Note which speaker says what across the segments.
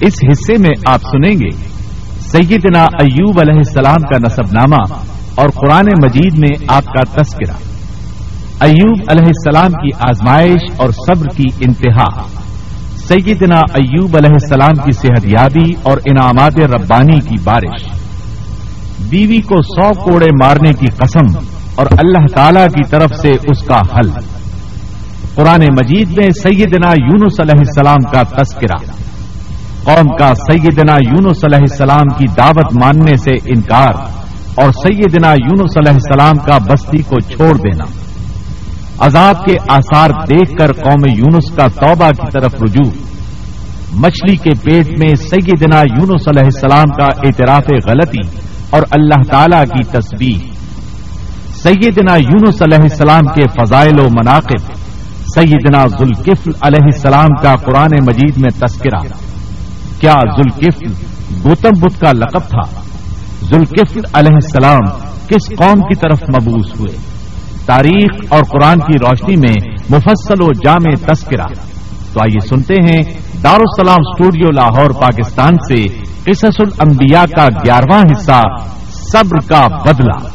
Speaker 1: اس حصے میں آپ سنیں گے، سیدنا ایوب علیہ السلام کا نصب نامہ اور قرآن مجید میں آپ کا تذکرہ۔ ایوب علیہ السلام کی آزمائش اور صبر کی انتہا۔ سیدنا ایوب علیہ السلام کی صحت یابی اور انعامات ربانی کی بارش۔ بیوی کو سو کوڑے مارنے کی قسم اور اللہ تعالی کی طرف سے اس کا حل۔ قرآن مجید میں سیدنا یونس علیہ السلام کا تذکرہ۔ قوم کا سیدنا یونس علیہ السلام کی دعوت ماننے سے انکار اور سیدنا یونس علیہ السلام کا بستی کو چھوڑ دینا۔ عذاب کے آثار دیکھ کر قوم یونس کا توبہ کی طرف رجوع۔ مچھلی کے پیٹ میں سیدنا یونس علیہ السلام کا اعتراف غلطی اور اللہ تعالی کی تصویر سیدنا یونس علیہ السلام کے فضائل و مناقب۔ سیدنا ذوالکفل علیہ السلام کا قرآن مجید میں تذکرہ۔ کیا ذوالکفل گوتم بدھ کا لقب تھا؟ ذوالکفل علیہ السلام کس قوم کی طرف مبوس ہوئے؟ تاریخ اور قرآن کی روشنی میں مفصل و جامع تذکرہ۔ تو آئیے سنتے ہیں دارالسلام اسٹوڈیو لاہور، پاکستان سے قصص الانبیاء کا گیارہواں حصہ، صبر کا بدلہ۔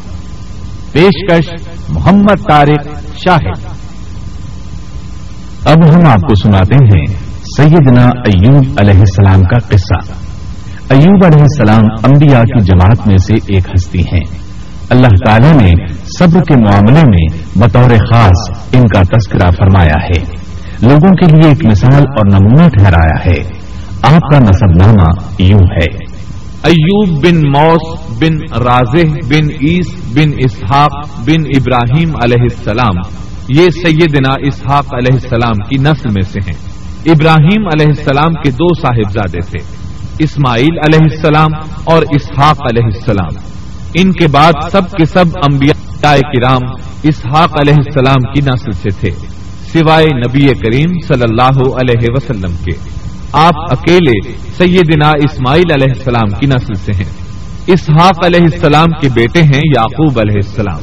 Speaker 1: پیشکش محمد طارق شاہد۔ اب ہم آپ کو سناتے ہیں۔ سیدنا ایوب علیہ السلام کا قصہ۔ ایوب علیہ السلام انبیاء کی جماعت میں سے ایک ہستی ہیں۔ اللہ تعالی نے صبر کے معاملے میں بطور خاص ان کا تذکرہ فرمایا ہے۔ لوگوں کے لیے ایک مثال اور نمونہ ٹھہرایا ہے۔ آپ کا نصب نامہ یوں ہے۔
Speaker 2: ایوب بن موس بن رازح بن عیس بن اسحاق بن ابراہیم علیہ السلام، یہ سیدنا اسحاق علیہ السلام کی نسل میں سے ہیں۔ ابراہیم علیہ السلام کے دو صاحبزادے تھے، اسماعیل علیہ السلام اور اسحاق علیہ السلام۔ ان کے بعد سب کے سب انبیاء کرام اسحاق علیہ السلام کی نسل سے تھے، سوائے نبی کریم صلی اللہ علیہ وسلم کے۔ آپ اکیلے سیدنا اسماعیل علیہ السلام کی نسل سے ہیں۔ اسحاق علیہ السلام کے بیٹے ہیں یعقوب علیہ السلام۔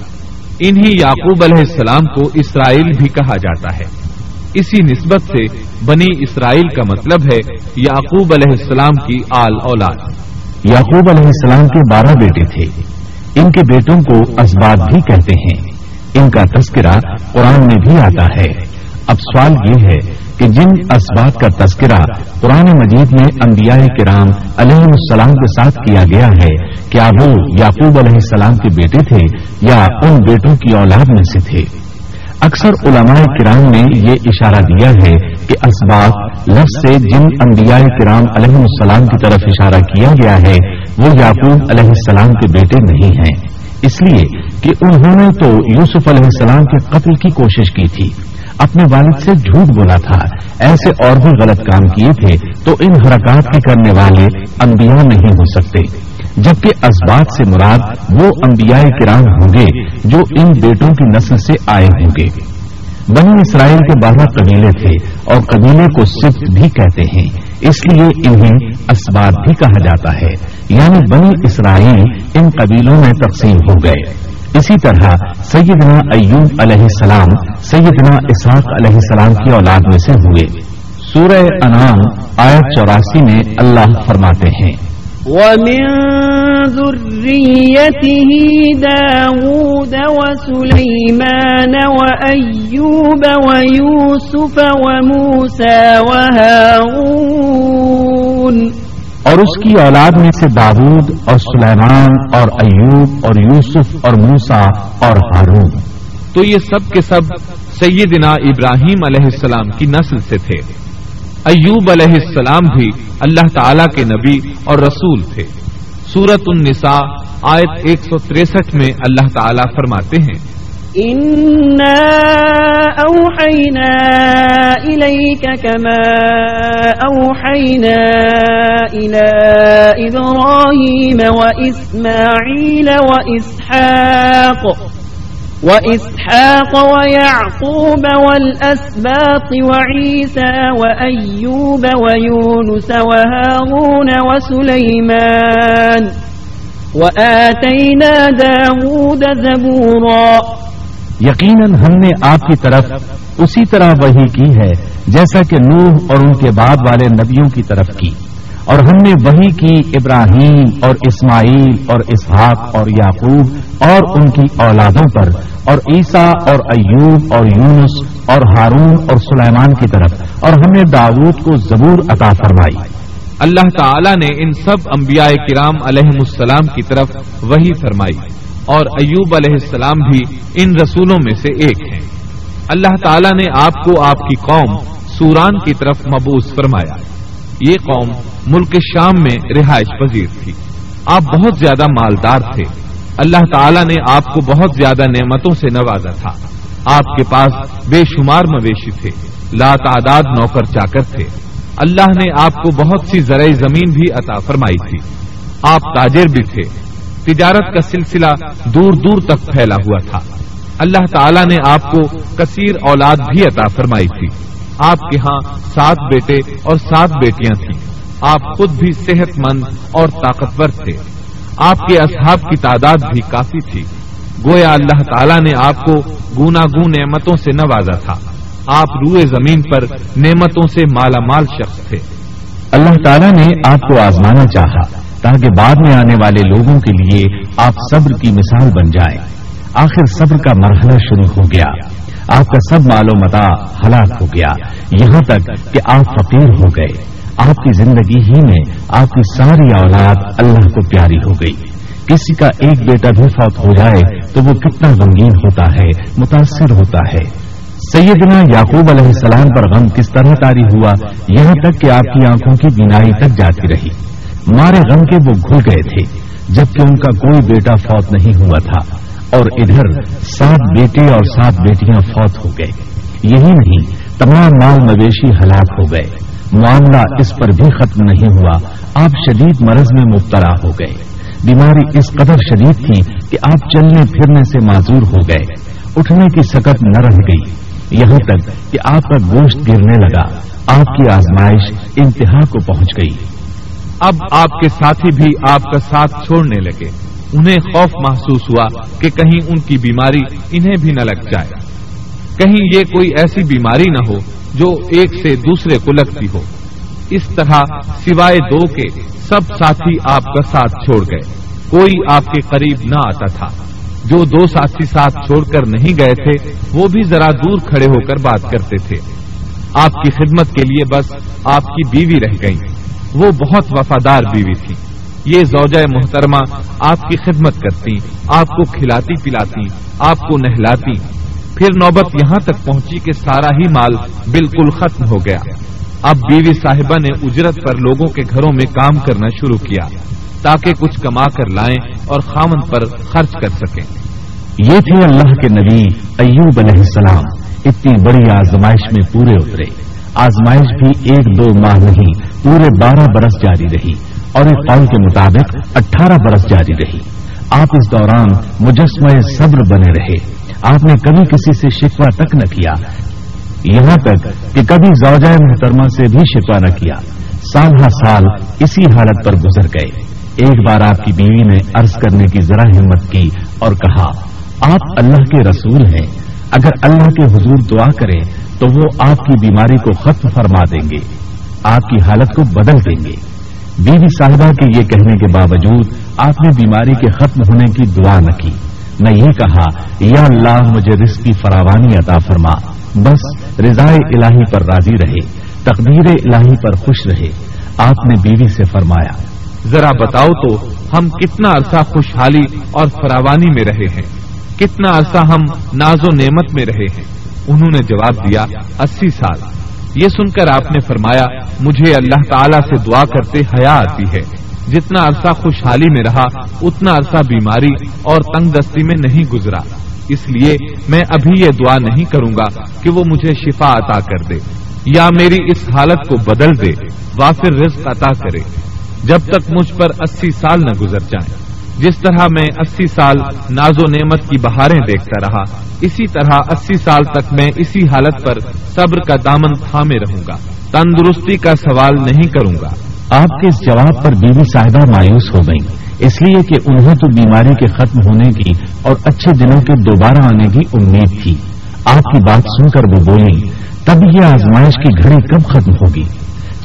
Speaker 2: انہی یعقوب علیہ السلام کو اسرائیل بھی کہا جاتا ہے۔ اسی نسبت سے بنی اسرائیل کا مطلب ہے یعقوب علیہ السلام کی آل اولاد۔
Speaker 1: یعقوب علیہ السلام کے بارہ بیٹے تھے۔ ان کے بیٹوں کو اسباب بھی کہتے ہیں۔ ان کا تذکرہ قرآن میں بھی آتا ہے۔ اب سوال یہ ہے کہ جن اسباب کا تذکرہ قرآن مجید میں انبیاء کرام علیہ السلام کے ساتھ کیا گیا ہے، کیا وہ یعقوب علیہ السلام کے بیٹے تھے یا ان بیٹوں کی اولاد میں سے تھے؟ اکثر علماء کرام نے یہ اشارہ دیا ہے کہ اسباب لفظ سے جن انبیاء کرام علیہ السلام کی طرف اشارہ کیا گیا ہے، وہ یعقوب علیہ السلام کے بیٹے نہیں ہیں۔ اس لیے کہ انہوں نے تو یوسف علیہ السلام کے قتل کی کوشش کی تھی۔ اپنے والد سے جھوٹ بولا تھا۔ ایسے اور بھی غلط کام کیے تھے، تو ان حرکات کے کرنے والے انبیاء نہیں ہو سکتے۔ جبکہ اسباب سے مراد وہ انبیاء کرام ہوں گے جو ان بیٹوں کی نسل سے آئے ہوں گے۔ بنی اسرائیل کے بارہ قبیلے تھے اور قبیلے کو صرف بھی کہتے ہیں۔ اس لیے انہیں اسباب بھی کہا جاتا ہے۔ یعنی بنی اسرائیل ان قبیلوں میں تقسیم ہو گئے۔ اسی طرح سیدنا ایوب علیہ السلام سیدنا اسحاق علیہ السلام کی اولاد میں سے ہوئے۔ سورہ انعام آیت چوراسی میں اللہ فرماتے ہیں۔
Speaker 3: وَمِن ذُرِّيَّتِهِ دَاوُودَ وَسُلَيْمَانَ وَأَيُّوبَ وَيُوسُفَ وَمُوسَى وَهَارُونَ
Speaker 1: اور اس کی اولاد میں سے داود اور سلیمان اور ایوب اور یوسف اور موسا اور ہارون۔
Speaker 2: تو یہ سب کے سب سیدنا ابراہیم علیہ السلام کی نسل سے تھے۔ ایوب علیہ السلام بھی اللہ تعالی کے نبی اور رسول تھے۔ سورت النساء، آیت ایک سو تریسٹھ میں اللہ تعالیٰ فرماتے ہیں۔
Speaker 3: أوحينا إليك كما أوحينا إلى إبراهيم وإسماعيل وإسحاق وإسحاق ويعقوب والأسباط وعيسى وأيوب ويونس وهارون وسليمان وآتينا داود زبورا
Speaker 1: یقیناً ہم نے آپ کی طرف اسی طرح وہی کی ہے جیسا کہ نوح اور ان کے بعد والے نبیوں کی طرف کی۔ اور ہم نے وہی کی ابراہیم اور اسماعیل اور اسحاق اور یعقوب اور ان کی اولادوں پر، اور عیسیٰ اور ایوب اور یونس اور ہارون اور سلیمان کی طرف، اور ہم نے داود کو زبور عطا فرمائی۔
Speaker 2: اللہ تعالی نے ان سب انبیاء کرام علیہ السلام کی طرف وہی فرمائی، اور ایوب علیہ السلام بھی ان رسولوں میں سے ایک ہیں۔ اللہ تعالیٰ نے آپ کو آپ کی قوم سوران کی طرف مبوس فرمایا۔ یہ قوم ملک شام میں رہائش پذیر تھی۔ آپ بہت زیادہ مالدار تھے۔ اللہ تعالیٰ نے آپ کو بہت زیادہ نعمتوں سے نوازا تھا۔ آپ کے پاس بے شمار مویشی تھے۔ لا تعداد نوکر چاکر تھے۔ اللہ نے آپ کو بہت سی زرعی زمین بھی عطا فرمائی تھی۔ آپ تاجر بھی تھے۔ تجارت کا سلسلہ دور دور تک پھیلا ہوا تھا۔ اللہ تعالیٰ نے آپ کو کثیر اولاد بھی عطا فرمائی تھی۔ آپ کے ہاں سات بیٹے اور سات بیٹیاں تھیں۔ آپ خود بھی صحت مند اور طاقتور تھے۔ آپ کے اصحاب کی تعداد بھی کافی تھی۔ گویا اللہ تعالیٰ نے آپ کو گونا گون نعمتوں سے نوازا تھا۔ آپ روئے زمین پر نعمتوں سے مالا مال شخص تھے۔
Speaker 1: اللہ تعالیٰ نے آپ کو آزمانا چاہا تاکہ بعد میں آنے والے لوگوں کے لیے آپ صبر کی مثال بن جائیں۔ آخر صبر کا مرحلہ شروع ہو گیا۔ آپ کا سب مال و متا ہلاک ہو گیا۔ یہاں تک کہ آپ فقیر ہو گئے۔ آپ کی زندگی ہی میں آپ کی ساری اولاد اللہ کو پیاری ہو گئی۔ کسی کا ایک بیٹا بھی فوت ہو جائے تو وہ کتنا غمگین ہوتا ہے، متاثر ہوتا ہے۔ سیدنا یعقوب علیہ السلام پر غم کس طرح تاری ہوا، یہاں تک کہ آپ کی آنکھوں کی بینائی تک جاتی رہی۔ مارے غم کے وہ گھل گئے تھے، جبکہ ان کا کوئی بیٹا فوت نہیں ہوا تھا۔ اور ادھر سات بیٹے اور سات بیٹیاں فوت ہو گئے۔ یہی نہیں، تمام مال مویشی ہلاک ہو گئے۔ معاملہ اس پر بھی ختم نہیں ہوا۔ آپ شدید مرض میں مبتلا ہو گئے۔ بیماری اس قدر شدید تھی کہ آپ چلنے پھرنے سے معذور ہو گئے۔ اٹھنے کی سکت نہ رہ گئی۔ یہاں تک کہ آپ کا گوشت گرنے لگا۔ آپ کی آزمائش انتہا کو پہنچ گئی۔
Speaker 2: اب آپ کے ساتھی بھی آپ کا ساتھ چھوڑنے لگے۔ انہیں خوف محسوس ہوا کہ کہیں ان کی بیماری انہیں بھی نہ لگ جائے۔ کہیں یہ کوئی ایسی بیماری نہ ہو جو ایک سے دوسرے کو لگتی ہو۔ اس طرح سوائے دو کے سب ساتھی آپ کا ساتھ چھوڑ گئے۔ کوئی آپ کے قریب نہ آتا تھا۔ جو دو ساتھی ساتھ چھوڑ کر نہیں گئے تھے، وہ بھی ذرا دور کھڑے ہو کر بات کرتے تھے۔ آپ کی خدمت کے لیے بس آپ کی بیوی رہ گئی وہ بہت وفادار بیوی تھی یہ زوجہ محترمہ آپ کی خدمت کرتی، آپ کو کھلاتی پلاتی، آپ کو نہلاتی۔ پھر نوبت یہاں تک پہنچی کہ سارا ہی مال بالکل ختم ہو گیا۔ اب بیوی صاحبہ نے اجرت پر لوگوں کے گھروں میں کام کرنا شروع کیا، تاکہ کچھ کما کر لائیں اور خامن پر خرچ کر سکیں۔
Speaker 1: یہ تھے اللہ کے نبی ایوب علیہ السلام۔ اتنی بڑی آزمائش میں پورے اترے۔ آزمائش بھی ایک دو ماہ نہیں، پورے بارہ برس جاری رہی۔ اور ایک قول کے مطابق اٹھارہ برس جاری رہی۔ آپ اس دوران مجسمہ صبر بنے رہے۔ آپ نے کبھی کسی سے شکوا تک نہ کیا۔ یہاں تک کہ کبھی زوجہ محترمہ سے بھی شکوا نہ کیا۔ سال ہر سال اسی حالت پر گزر گئے۔ ایک بار آپ کی بیوی نے عرض کرنے کی ذرا ہمت کی اور کہا، آپ اللہ کے رسول ہیں۔ اگر اللہ کے حضور دعا کریں تو وہ آپ کی بیماری کو ختم فرما دیں گے۔ آپ کی حالت کو بدل دیں گے۔ بیوی صاحبہ کے یہ کہنے کے باوجود آپ نے بیماری کے ختم ہونے کی دعا نہ کی، نہ یہ کہا، یا اللہ مجھے رزق کی فراوانی عطا فرما۔ بس رضائے الہی پر راضی رہے، تقدیر الہی پر خوش رہے۔ آپ نے بیوی سے فرمایا،
Speaker 2: ذرا بتاؤ تو ہم کتنا عرصہ خوشحالی اور فراوانی میں رہے ہیں؟ کتنا عرصہ ہم ناز و نعمت میں رہے ہیں؟ انہوں نے جواب دیا، اسی سال۔ یہ سن کر آپ نے فرمایا، مجھے اللہ تعالیٰ سے دعا کرتے حیا آتی ہے۔ جتنا عرصہ خوشحالی میں رہا، اتنا عرصہ بیماری اور تنگ دستی میں نہیں گزرا۔ اس لیے میں ابھی یہ دعا نہیں کروں گا کہ وہ مجھے شفا عطا کر دے، یا میری اس حالت کو بدل دے، وافر رزق عطا کرے۔ جب تک مجھ پر اسی سال نہ گزر جائیں۔ جس طرح میں اسی سال ناز و نعمت کی بہاریں دیکھتا رہا، اسی طرح اسی سال تک میں اسی حالت پر صبر کا دامن تھامے رہوں گا، تندرستی کا سوال نہیں کروں گا۔
Speaker 1: آپ کے اس جواب پر بیوی صاحبہ مایوس ہو گئی اس لیے کہ انہیں تو بیماری کے ختم ہونے کی اور اچھے دنوں کے دوبارہ آنے کی امید تھی۔ آپ کی بات سن کر وہ بولی تب یہ آزمائش کی گھڑی کب ختم ہوگی؟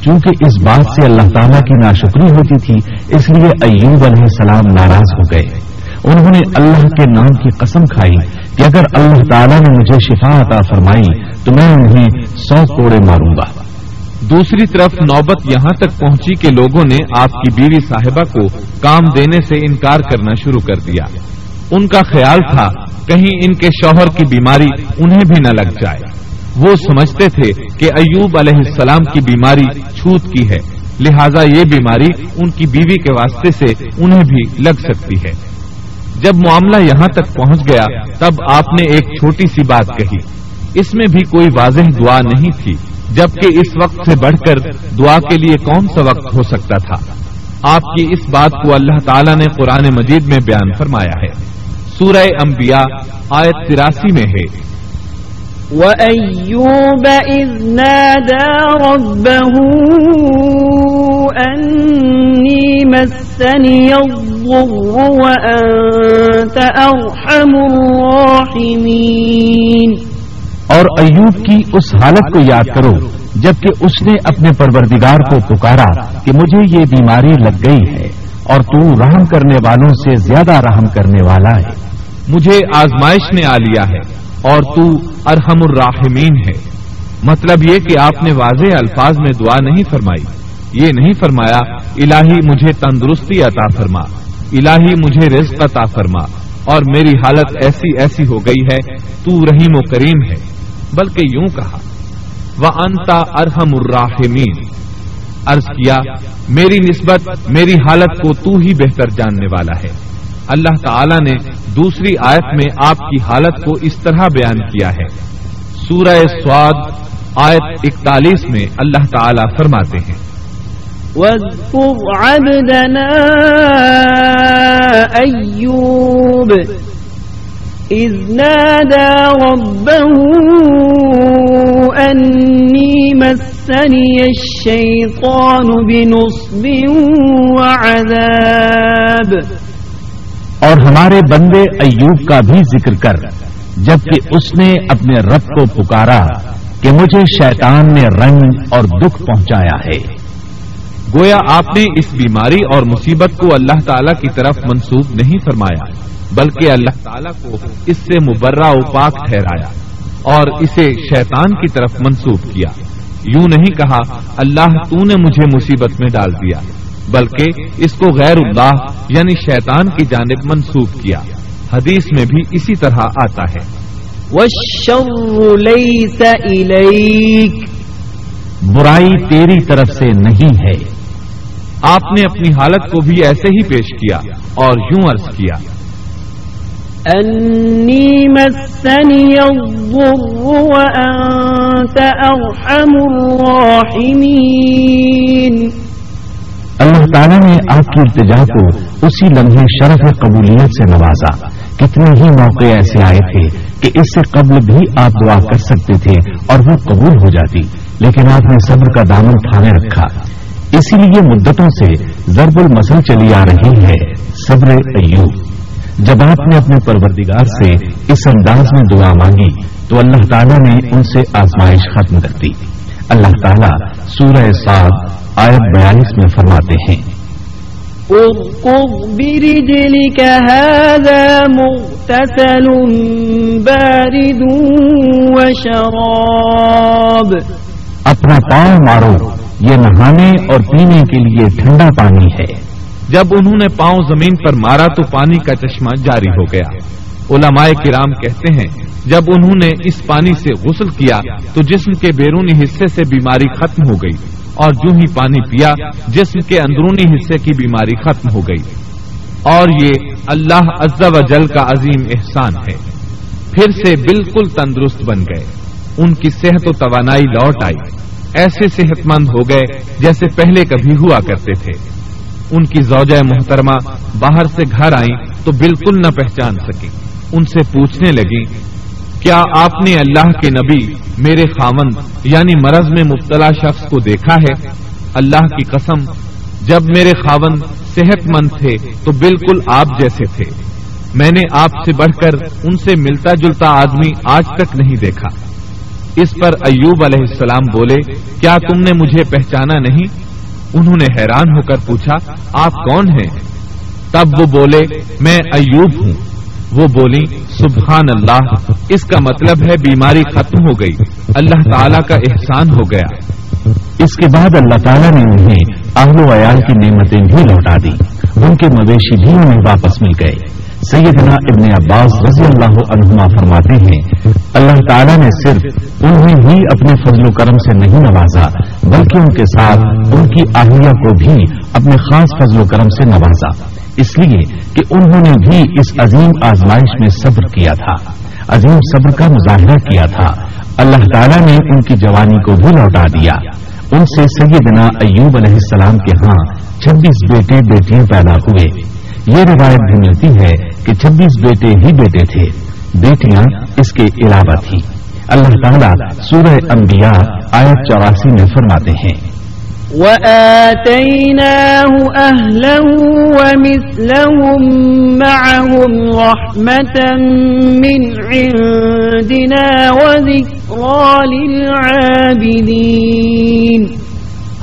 Speaker 1: چونکہ اس بات سے اللہ تعالیٰ کی ناشکری ہوتی تھی، اس لیے ایوب علیہ السلام ناراض ہو گئے۔ انہوں نے اللہ کے نام کی قسم کھائی کہ اگر اللہ تعالیٰ نے مجھے شفا عطا فرمائی تو میں انہیں سو کوڑے ماروں گا۔
Speaker 2: دوسری طرف نوبت یہاں تک پہنچی کہ لوگوں نے آپ کی بیوی صاحبہ کو کام دینے سے انکار کرنا شروع کر دیا۔ ان کا خیال تھا، کہیں ان کے شوہر کی بیماری انہیں بھی نہ لگ جائے۔ وہ سمجھتے تھے کہ ایوب علیہ السلام کی بیماری چھوت کی ہے۔ لہذا یہ بیماری ان کی بیوی کے واسطے سے انہیں بھی لگ سکتی ہے۔ جب معاملہ یہاں تک پہنچ گیا، تب آپ نے ایک چھوٹی سی بات کہی۔ اس میں بھی کوئی واضح دعا نہیں تھی، جبکہ اس وقت سے بڑھ کر دعا کے لیے کون سا وقت ہو سکتا تھا۔ آپ کی اس بات کو اللہ تعالیٰ نے قرآن مجید میں بیان فرمایا ہے۔ سورہ انبیاء آیت تراسی میں ہے۔
Speaker 3: وأيوب إذ نادى ربه أني مسني الضر وأنت أرحم الراحمين
Speaker 1: اور ایوب کی اس حالت کو یاد کرو جبکہ اس نے اپنے پروردگار کو پکارا کہ مجھے یہ بیماری لگ گئی ہے اور تو رحم کرنے والوں سے زیادہ رحم کرنے والا ہے۔
Speaker 2: مجھے آزمائش نے آ لیا ہے۔ اور تو ارحم الراحمین ہے۔ مطلب یہ کہ آپ نے واضح الفاظ میں دعا نہیں فرمائی۔ یہ نہیں فرمایا، الہی مجھے تندرستی عطا فرما۔ الہی مجھے رزق عطا فرما۔ اور میری حالت ایسی ایسی ہو گئی ہے، تو رحیم و کریم ہے۔ بلکہ یوں کہا وہ انتا ارحم الراحمین عرض کیا، میری نسبت، میری حالت کو تو ہی بہتر جاننے والا ہے۔ اللہ تعالی نے دوسری آیت میں آپ کی حالت کو اس طرح بیان کیا ہے۔ سورہ سواد آیت اکتالیس میں اللہ تعالی فرماتے ہیں۔
Speaker 3: وَاذْكُرْ عَبْدَنَا أَيُّوبِ إِذْ نَادَى رَبَّهُ أَنِّي مَسَّنِيَ الشَّيْطَانُ بِنُصْبٍ وَعَذَابٍ
Speaker 1: اور ہمارے بندے ایوب کا بھی ذکر کر، جبکہ اس نے اپنے رب کو پکارا کہ مجھے شیطان نے رنگ اور دکھ پہنچایا ہے۔
Speaker 2: گویا آپ نے اس بیماری اور مصیبت کو اللہ تعالی کی طرف منسوب نہیں فرمایا، بلکہ اللہ تعالی کو اس سے مبرہ و پاک ٹھہرایا اور اسے شیطان کی طرف منسوب کیا۔ یوں نہیں کہا، اللہ تو نے مجھے مصیبت میں ڈال دیا۔ بلکہ اس کو غیر اللہ یعنی شیطان کی جانب منسوخ کیا۔ حدیث میں بھی اسی طرح آتا ہے۔
Speaker 1: برائی تیری طرف سے نہیں ہے۔
Speaker 2: آپ نے اپنی حالت کو بھی ایسے ہی پیش کیا اور یوں عرض کیا۔
Speaker 3: انی مسنی وانت ارحم الراحمین
Speaker 1: اللہ تعالیٰ نے آپ کی التجا کو اسی لمحے شرف قبولیت سے نوازا۔ کتنے ہی موقع ایسے آئے تھے کہ اس سے قبل بھی آپ دعا کر سکتے تھے اور وہ قبول ہو جاتی۔ لیکن آپ نے صبر کا دامن تھانے رکھا۔ اسی لیے مدتوں سے ضرب المسل چلی آ رہی ہے۔ صبر ایوب۔ جب آپ نے اپنے پروردگار سے اس انداز میں دعا مانگی، تو اللہ تعالیٰ نے ان سے آزمائش ختم کر دی۔ اللہ تعالیٰ سورہ سات آیت بیالیس میں فرماتے ہیں۔ اپنا پاؤں مارو یہ نہانے اور پینے کے لیے ٹھنڈا پانی ہے۔
Speaker 2: جب انہوں نے پاؤں زمین پر مارا تو پانی کا چشمہ جاری ہو گیا۔ علماء کرام کہتے ہیں جب انہوں نے اس پانی سے غسل کیا تو جسم کے بیرونی حصے سے بیماری ختم ہو گئی۔ اور جو ہی پانی پیا، جسم کے اندرونی حصے کی بیماری ختم ہو گئی۔ اور یہ اللہ عز و جل کا عظیم احسان ہے۔ پھر سے بالکل تندرست بن گئے۔ ان کی صحت و توانائی لوٹ آئی۔ ایسے صحت مند ہو گئے جیسے پہلے کبھی ہوا کرتے تھے۔ ان کی زوجہ محترمہ باہر سے گھر آئیں تو بالکل نہ پہچان سکی ان سے پوچھنے لگی کیا آپ نے اللہ کے نبی میرے خاون یعنی مرض میں مبتلا شخص کو دیکھا ہے؟ اللہ کی قسم، جب میرے خاون صحت مند تھے تو بالکل آپ جیسے تھے۔ میں نے آپ سے بڑھ کر ان سے ملتا جلتا آدمی آج تک نہیں دیکھا۔ اس پر ایوب علیہ السلام بولے، کیا تم نے مجھے پہچانا نہیں؟ انہوں نے حیران ہو کر پوچھا، آپ کون ہیں؟ تب وہ بولے، میں ایوب ہوں۔ وہ بولی سبحان اللہ. اس کا مطلب ہے بیماری ختم ہو گئی، اللہ تعالیٰ کا احسان ہو گیا۔
Speaker 1: اس کے بعد اللہ تعالیٰ نے انہیں اہل و عیال کی نعمتیں بھی لوٹا دی ان کے مویشی بھی انہیں واپس مل گئے۔ سیدنا ابن عباس رضی اللہ عنہما فرماتے ہیں، اللہ تعالیٰ نے صرف انہیں ہی اپنے فضل و کرم سے نہیں نوازا، بلکہ ان کے ساتھ ان کی اہلیہ کو بھی اپنے خاص فضل و کرم سے نوازا۔ اس لیے کہ انہوں نے بھی اس عظیم آزمائش میں صبر کیا تھا۔ عظیم صبر کا مظاہرہ کیا تھا۔ اللہ تعالیٰ نے ان کی جوانی کو بھی لوٹا دیا۔ ان سے سیدنا ایوب علیہ السلام کے ہاں چھبیس بیٹے بیٹیاں پیدا ہوئے۔ یہ روایت بھی ملتی ہے کہ چھبیس بیٹے ہی بیٹے تھے۔ بیٹیاں اس کے علاوہ تھی اللہ تعالیٰ سورہ انبیاء آیت چوراسی میں فرماتے ہیں۔
Speaker 3: وآتيناه أهله ومثلهم معهم رحمة من عندنا وذكرى للعابدين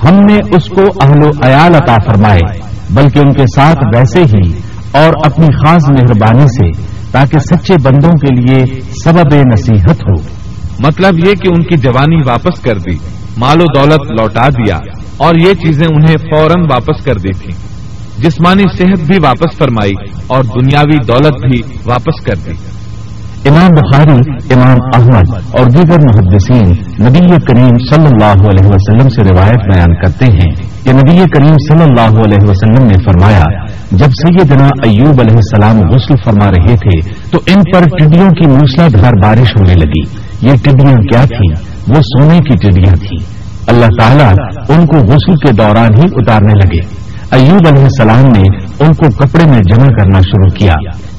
Speaker 1: ہم نے اس کو اہل و عیال عطا فرمائے بلکہ ان کے ساتھ ویسے ہی اور اپنی خاص مہربانی سے تاکہ سچے بندوں کے لیے سبب نصیحت ہو۔
Speaker 2: مطلب یہ کہ ان کی جوانی واپس کر دی مال و دولت لوٹا دیا۔ اور یہ چیزیں انہیں فوراً واپس کر دی تھی جسمانی صحت بھی واپس فرمائی اور دنیاوی دولت بھی واپس کر دی۔
Speaker 1: امام بخاری، امام احمد اور دیگر محدثین نبی کریم صلی اللہ علیہ وسلم سے روایت بیان کرتے ہیں کہ نبی کریم صلی اللہ علیہ وسلم نے فرمایا، جب سیدنا ایوب علیہ السلام غسل فرما رہے تھے، تو ان پر ٹڈیوں کی موسلا دھار بارش ہونے لگی۔ یہ ٹڈیاں کیا تھیں؟ وہ سونے کی ٹڈیاں تھیں۔ اللہ تعالیٰ ان کو غسل کے دوران ہی اتارنے لگے۔ ایوب علیہ السلام نے ان کو کپڑے میں جمع کرنا شروع کیا۔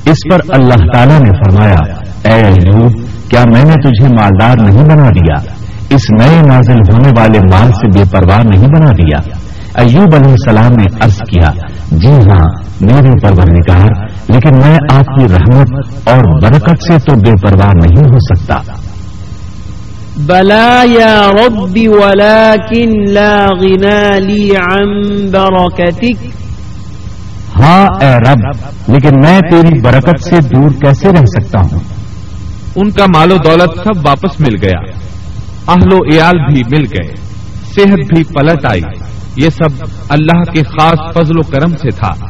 Speaker 1: اس پر اللہ تعالیٰ نے فرمایا، اے ایوب، کیا میں نے تجھے مالدار نہیں بنا دیا؟ اس نئے نازل ہونے والے مال سے بے پرواہ نہیں بنا دیا۔ ایوب علیہ السلام نے عرض کیا جی ہاں میرے پرور نکار لیکن میں آپ کی رحمت اور برکت سے تو بے پرواہ نہیں ہو سکتا۔
Speaker 3: بلا يا رب ولكن لا غنى لي عن بركتك
Speaker 1: ہاں اے رب لیکن میں تیری برکت سے دور کیسے رہ سکتا ہوں؟
Speaker 2: ان کا مال و دولت سب واپس مل گیا۔ اہل و عیال بھی مل گئے۔ صحت بھی پلٹ آئی۔ یہ سب اللہ کے خاص فضل و کرم سے تھا۔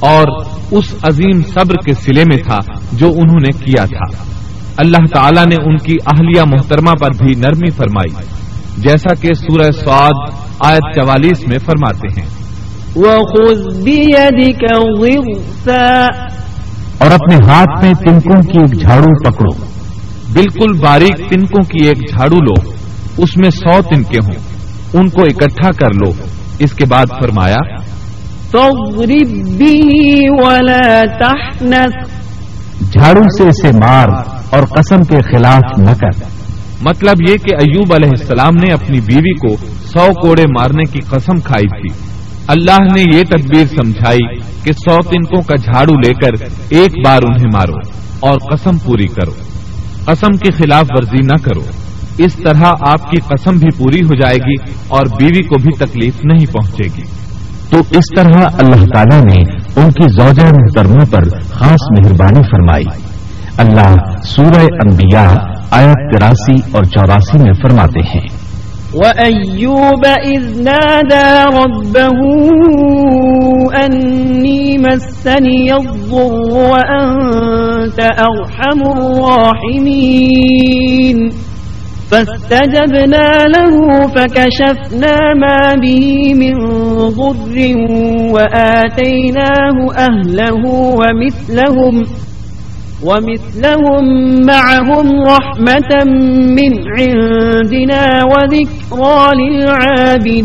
Speaker 2: اور اس عظیم صبر کے سلے میں تھا جو انہوں نے کیا تھا۔ اللہ تعالیٰ نے ان کی اہلیہ محترمہ پر بھی نرمی فرمائی جیسا کہ سورہ سعد آیت چوالیس میں فرماتے ہیں۔
Speaker 1: اور اپنے ہاتھ میں تنکوں کی ایک جھاڑو پکڑو۔
Speaker 2: بالکل باریک تنکوں کی ایک جھاڑو لو اس میں سو تنکے ہوں ان کو اکٹھا کر لو۔ اس کے بعد فرمایا
Speaker 1: جھاڑو سے اسے مار اور قسم کے خلاف نہ کر۔
Speaker 2: مطلب یہ کہ ایوب علیہ السلام نے اپنی بیوی کو سو کوڑے مارنے کی قسم کھائی تھی۔ اللہ نے یہ تدبیر سمجھائی کہ سو تنکوں کا جھاڑو لے کر ایک بار انہیں مارو اور قسم پوری کرو۔ قسم کی خلاف ورزی نہ کرو۔ اس طرح آپ کی قسم بھی پوری ہو جائے گی اور بیوی کو بھی تکلیف نہیں پہنچے گی۔
Speaker 1: تو اس طرح اللہ تعالیٰ نے ان کی زوجہ محترموں پر خاص مہربانی فرمائی۔ اللہ سورہ انبیاء آیت تراسی اور چوراسی میں فرماتے ہیں۔
Speaker 3: وَأَيُّوبَ إِذْ نَادَى رَبَّهُ أَنِّي مَسَّنِيَ الضُّرُّ وَأَنْتَ أَرْحَمُ الرَّاحِمِينَ فاستجبنا له فكشفنا ما به من ضر وآتيناه أهله ومثلهم ومثلهم معهم رحمة من عندنا وذكرى للعابدين.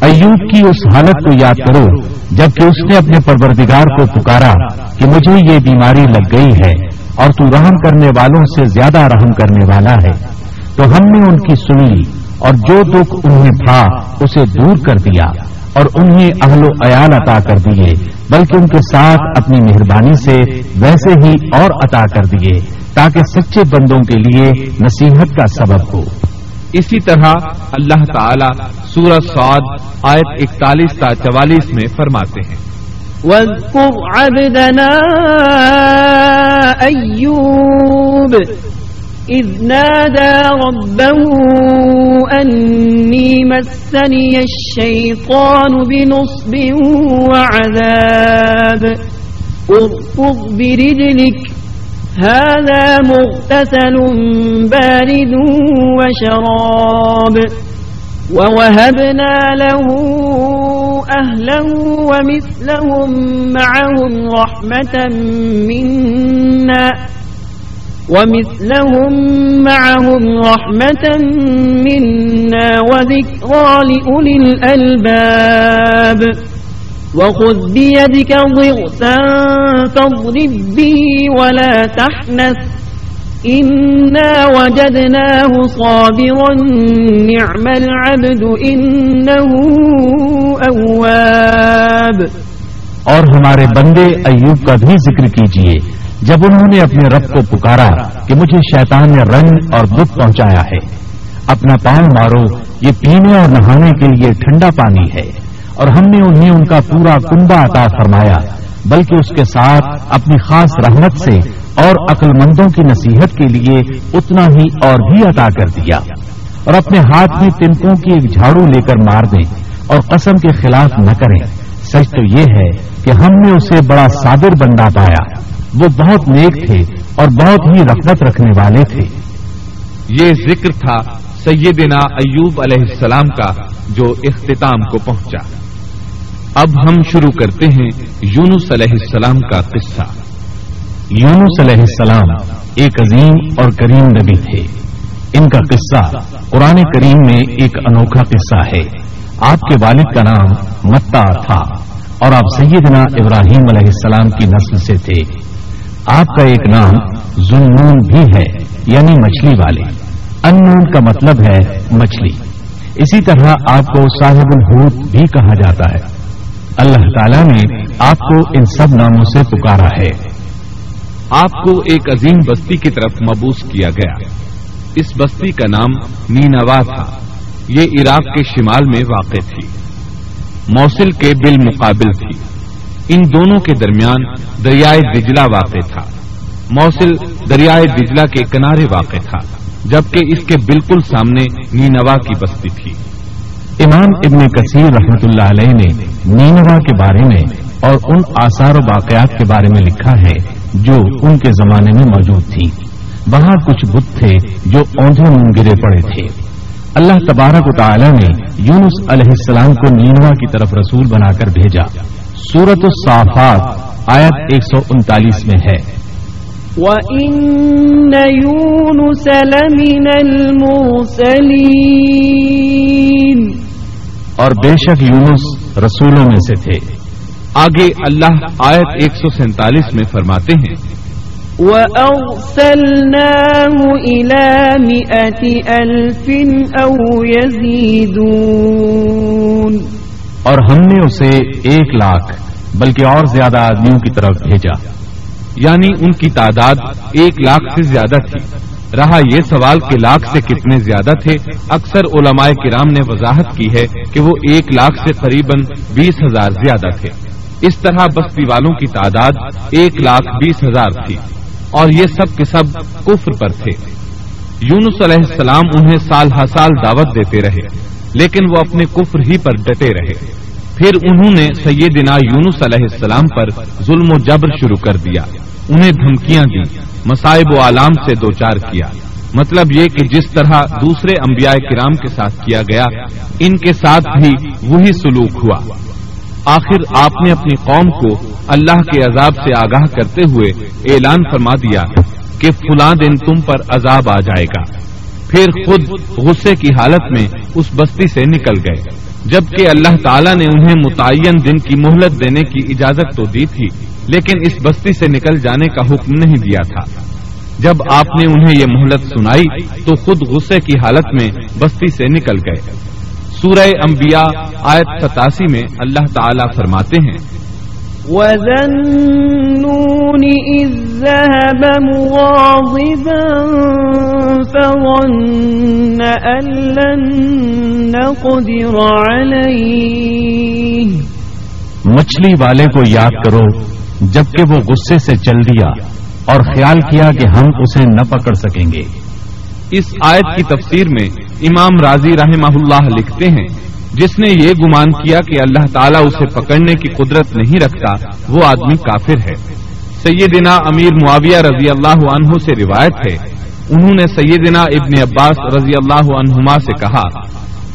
Speaker 1: ایوب کی اس حالت کو یاد کرو، جبکہ اس نے اپنے پروردگار کو پکارا کہ مجھے یہ بیماری لگ گئی ہے۔ اور تو رحم کرنے والوں سے زیادہ رحم کرنے والا ہے۔ تو ہم نے ان کی سن لی اور جو دکھ انہیں تھا اسے دور کر دیا اور انہیں اہل و عیال عطا کر دیے، بلکہ ان کے ساتھ اپنی مہربانی سے ویسے ہی اور عطا کر دیے تاکہ سچے بندوں کے لیے نصیحت کا سبب ہو۔
Speaker 2: اسی طرح اللہ تعالی سورہ سعد آیت اکتالیس تا چوالیس میں فرماتے ہیں۔
Speaker 3: واذكر عبدنا أيوب إذ نادى ربه أني مسني الشيطان بنصب وعذاب. ارفض برجلك، هذا مغتسل بارد وشراب. ووهبنا له أهله ومثلهم معهم رحمة منا ومثلهم معهم رحمة منا وذكرى لأولي الألباب وخذ بيدك ضغثا فاضرب به ولا تحنث إنا وجدناه صابرا نعم العبد إنه أواب.
Speaker 1: اور ہمارے بندے ایوب کا بھی ذکر کیجیے۔ جب انہوں نے اپنے رب کو پکارا کہ مجھے شیطان نے رنگ اور دکھ پہنچایا ہے، اپنا پاؤں مارو، یہ پینے اور نہانے کے لیے ٹھنڈا پانی ہے۔ اور ہم نے انہیں ان کا پورا کنبا عطا فرمایا، بلکہ اس کے ساتھ اپنی خاص رحمت سے اور عقل مندوں کی نصیحت کے لیے اتنا ہی اور بھی عطا کر دیا۔ اور اپنے ہاتھ میں تنکوں کی ایک جھاڑو لے کر مار دیں۔ اور قسم کے خلاف نہ کریں۔ سچ تو یہ ہے کہ ہم نے اسے بڑا صابر بندہ پایا۔ وہ بہت نیک تھے اور بہت ہی رغبت رکھنے والے تھے۔
Speaker 2: یہ ذکر تھا سیدنا ایوب علیہ السلام کا جو اختتام کو پہنچا۔ اب ہم شروع کرتے ہیں یونس علیہ السلام کا قصہ۔
Speaker 1: یونس علیہ السلام ایک عظیم اور کریم نبی تھے۔ ان کا قصہ قرآن کریم میں ایک انوکھا قصہ ہے۔ آپ کے والد کا نام متا تھا اور آپ سیدنا ابراہیم علیہ السلام کی نسل سے تھے۔ آپ کا ایک نام زنون بھی ہے یعنی مچھلی والے۔ ان کا مطلب ہے مچھلی۔ اسی طرح آپ کو صاحب الحوت بھی کہا جاتا ہے۔ اللہ تعالیٰ نے آپ کو ان سب ناموں سے پکارا ہے۔
Speaker 2: آپ کو ایک عظیم بستی کی طرف مبوس کیا گیا۔ اس بستی کا نام نینوا تھا۔ یہ عراق کے شمال میں واقع تھی۔ موصل کے بالمقابل تھی۔ ان دونوں کے درمیان دریائے دجلا واقع تھا۔ موصل دریائے دجلا کے کنارے واقع تھا، جبکہ اس کے بالکل سامنے نینوا کی بستی تھی۔
Speaker 1: امام ابن کثیر رحمت اللہ علیہ نے نینوا کے بارے میں اور ان آثار و واقعات کے بارے میں لکھا ہے جو ان کے زمانے میں موجود تھی وہاں کچھ بت تھے جو اوندھے من گرے پڑے تھے۔ اللہ تبارک و تعالی نے یونس علیہ السلام کو نینوا کی طرف رسول بنا کر بھیجا۔ سورت الصافات آیت ایک سو انتالیس میں ہے۔
Speaker 3: وَإِنَّ يُونُسَ لَمِنَ الْمُرْسَلِينَ۔
Speaker 1: اور بے شک یونس رسولوں میں سے تھے۔
Speaker 2: آگے اللہ آیت ایک سو سینتالیس میں فرماتے ہیں۔
Speaker 3: وَأَرْسَلْنَاهُ إِلَى مِئَةِ أَلْفٍ أَوْ يَزِيدُونَ
Speaker 1: اور ہم نے اسے ایک لاکھ بلکہ اور زیادہ آدمیوں کی طرف بھیجا۔
Speaker 2: یعنی ان کی تعداد ایک لاکھ سے زیادہ تھی۔ رہا یہ سوال کہ لاکھ سے کتنے زیادہ تھے؟ اکثر علماء کرام نے وضاحت کی ہے کہ وہ ایک لاکھ سے قریب بیس ہزار زیادہ تھے۔ اس طرح بستی والوں کی تعداد ایک لاکھ بیس ہزار تھی۔ اور یہ سب کے سب کفر پر تھے۔ یونس علیہ السلام انہیں سال ہر سال دعوت دیتے رہے، لیکن وہ اپنے کفر ہی پر ڈٹے رہے۔ پھر انہوں نے سیدنا یونس علیہ السلام پر ظلم و جبر شروع کر دیا۔ انہیں دھمکیاں دی مسائب و عالام سے دو چار کیا۔ مطلب یہ کہ جس طرح دوسرے انبیاء کرام کے ساتھ کیا گیا، ان کے ساتھ بھی وہی سلوک ہوا۔ آخر آپ نے اپنی قوم کو اللہ کے عذاب سے آگاہ کرتے ہوئے اعلان فرما دیا کہ فلاں دن تم پر عذاب آ جائے گا۔ پھر خود غصے کی حالت میں اس بستی سے نکل گئے۔ جبکہ اللہ تعالیٰ نے انہیں متعین دن کی مہلت دینے کی اجازت تو دی تھی، لیکن اس بستی سے نکل جانے کا حکم نہیں دیا تھا۔ جب آپ نے انہیں یہ مہلت سنائی تو خود غصے کی حالت میں بستی سے نکل گئے۔ سورہ انبیاء آیت ستاسی میں اللہ تعالی فرماتے ہیں۔
Speaker 3: وذا النون إذ ذهب مغاضبا فظن أن لن نقدر عليه۔
Speaker 1: مچھلی والے کو یاد کرو جبکہ وہ غصے سے چل دیا اور خیال کیا کہ ہم اسے نہ پکڑ سکیں گے۔
Speaker 2: اس آیت کی تفسیر میں امام راضی رحمہ اللہ لکھتے ہیں، جس نے یہ گمان کیا کہ اللہ تعالیٰ اسے پکڑنے کی قدرت نہیں رکھتا، وہ آدمی کافر ہے۔ سیدنا امیر معاویہ رضی اللہ عنہ سے روایت ہے۔ انہوں نے سیدنا ابن عباس رضی اللہ عنہما سے کہا،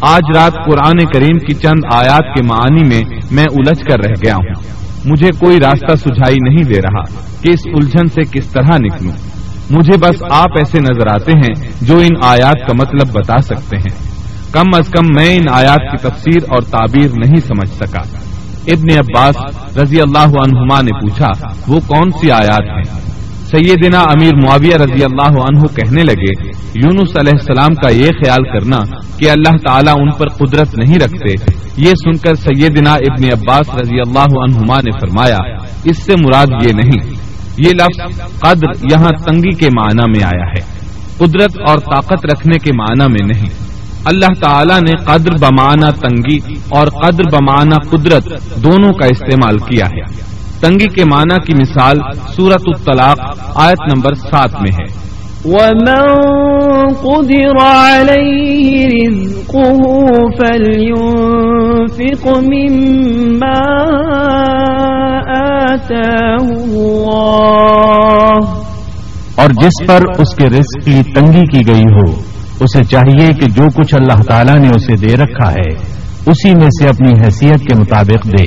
Speaker 2: آج رات قرآن کریم کی چند آیات کے معنی میں میں الجھ کر رہ گیا ہوں۔ مجھے کوئی راستہ سجھائی نہیں دے رہا کہ اس الجھن سے کس طرح نکلوں۔ مجھے بس آپ ایسے نظر آتے ہیں جو ان آیات کا مطلب بتا سکتے ہیں۔ کم از کم میں ان آیات کی تفسیر اور تعبیر نہیں سمجھ سکا۔ ابن عباس رضی اللہ عنہما نے پوچھا، وہ کون سی آیات ہیں؟ سیدنا امیر معاویہ رضی اللہ عنہ کہنے لگے، یونس علیہ السلام کا یہ خیال کرنا کہ اللہ تعالیٰ ان پر قدرت نہیں رکھتے۔ یہ سن کر سیدنا ابن عباس رضی اللہ عنہما نے فرمایا، اس سے مراد یہ نہیں۔ یہ لفظ قدر یہاں تنگی کے معنی میں آیا ہے۔ قدرت اور طاقت رکھنے کے معنی میں نہیں۔ اللہ تعالیٰ نے قدر بمانہ تنگی اور قدر بمانہ قدرت دونوں کا استعمال کیا ہے۔ تنگی کے معنی کی مثال سورت الطلاق آیت نمبر سات میں ہے۔
Speaker 3: وَمَن قُدِرَ عَلَيْهِ رِزْقُهُ فَلْيُنفِقْ مِمَّا آتَاهُ اللَّهُ
Speaker 1: اور جس پر اس کے رزق کی تنگی کی گئی ہو اسے چاہیے کہ جو کچھ اللہ تعالیٰ نے اسے دے رکھا ہے اسی میں سے اپنی حیثیت کے مطابق دے۔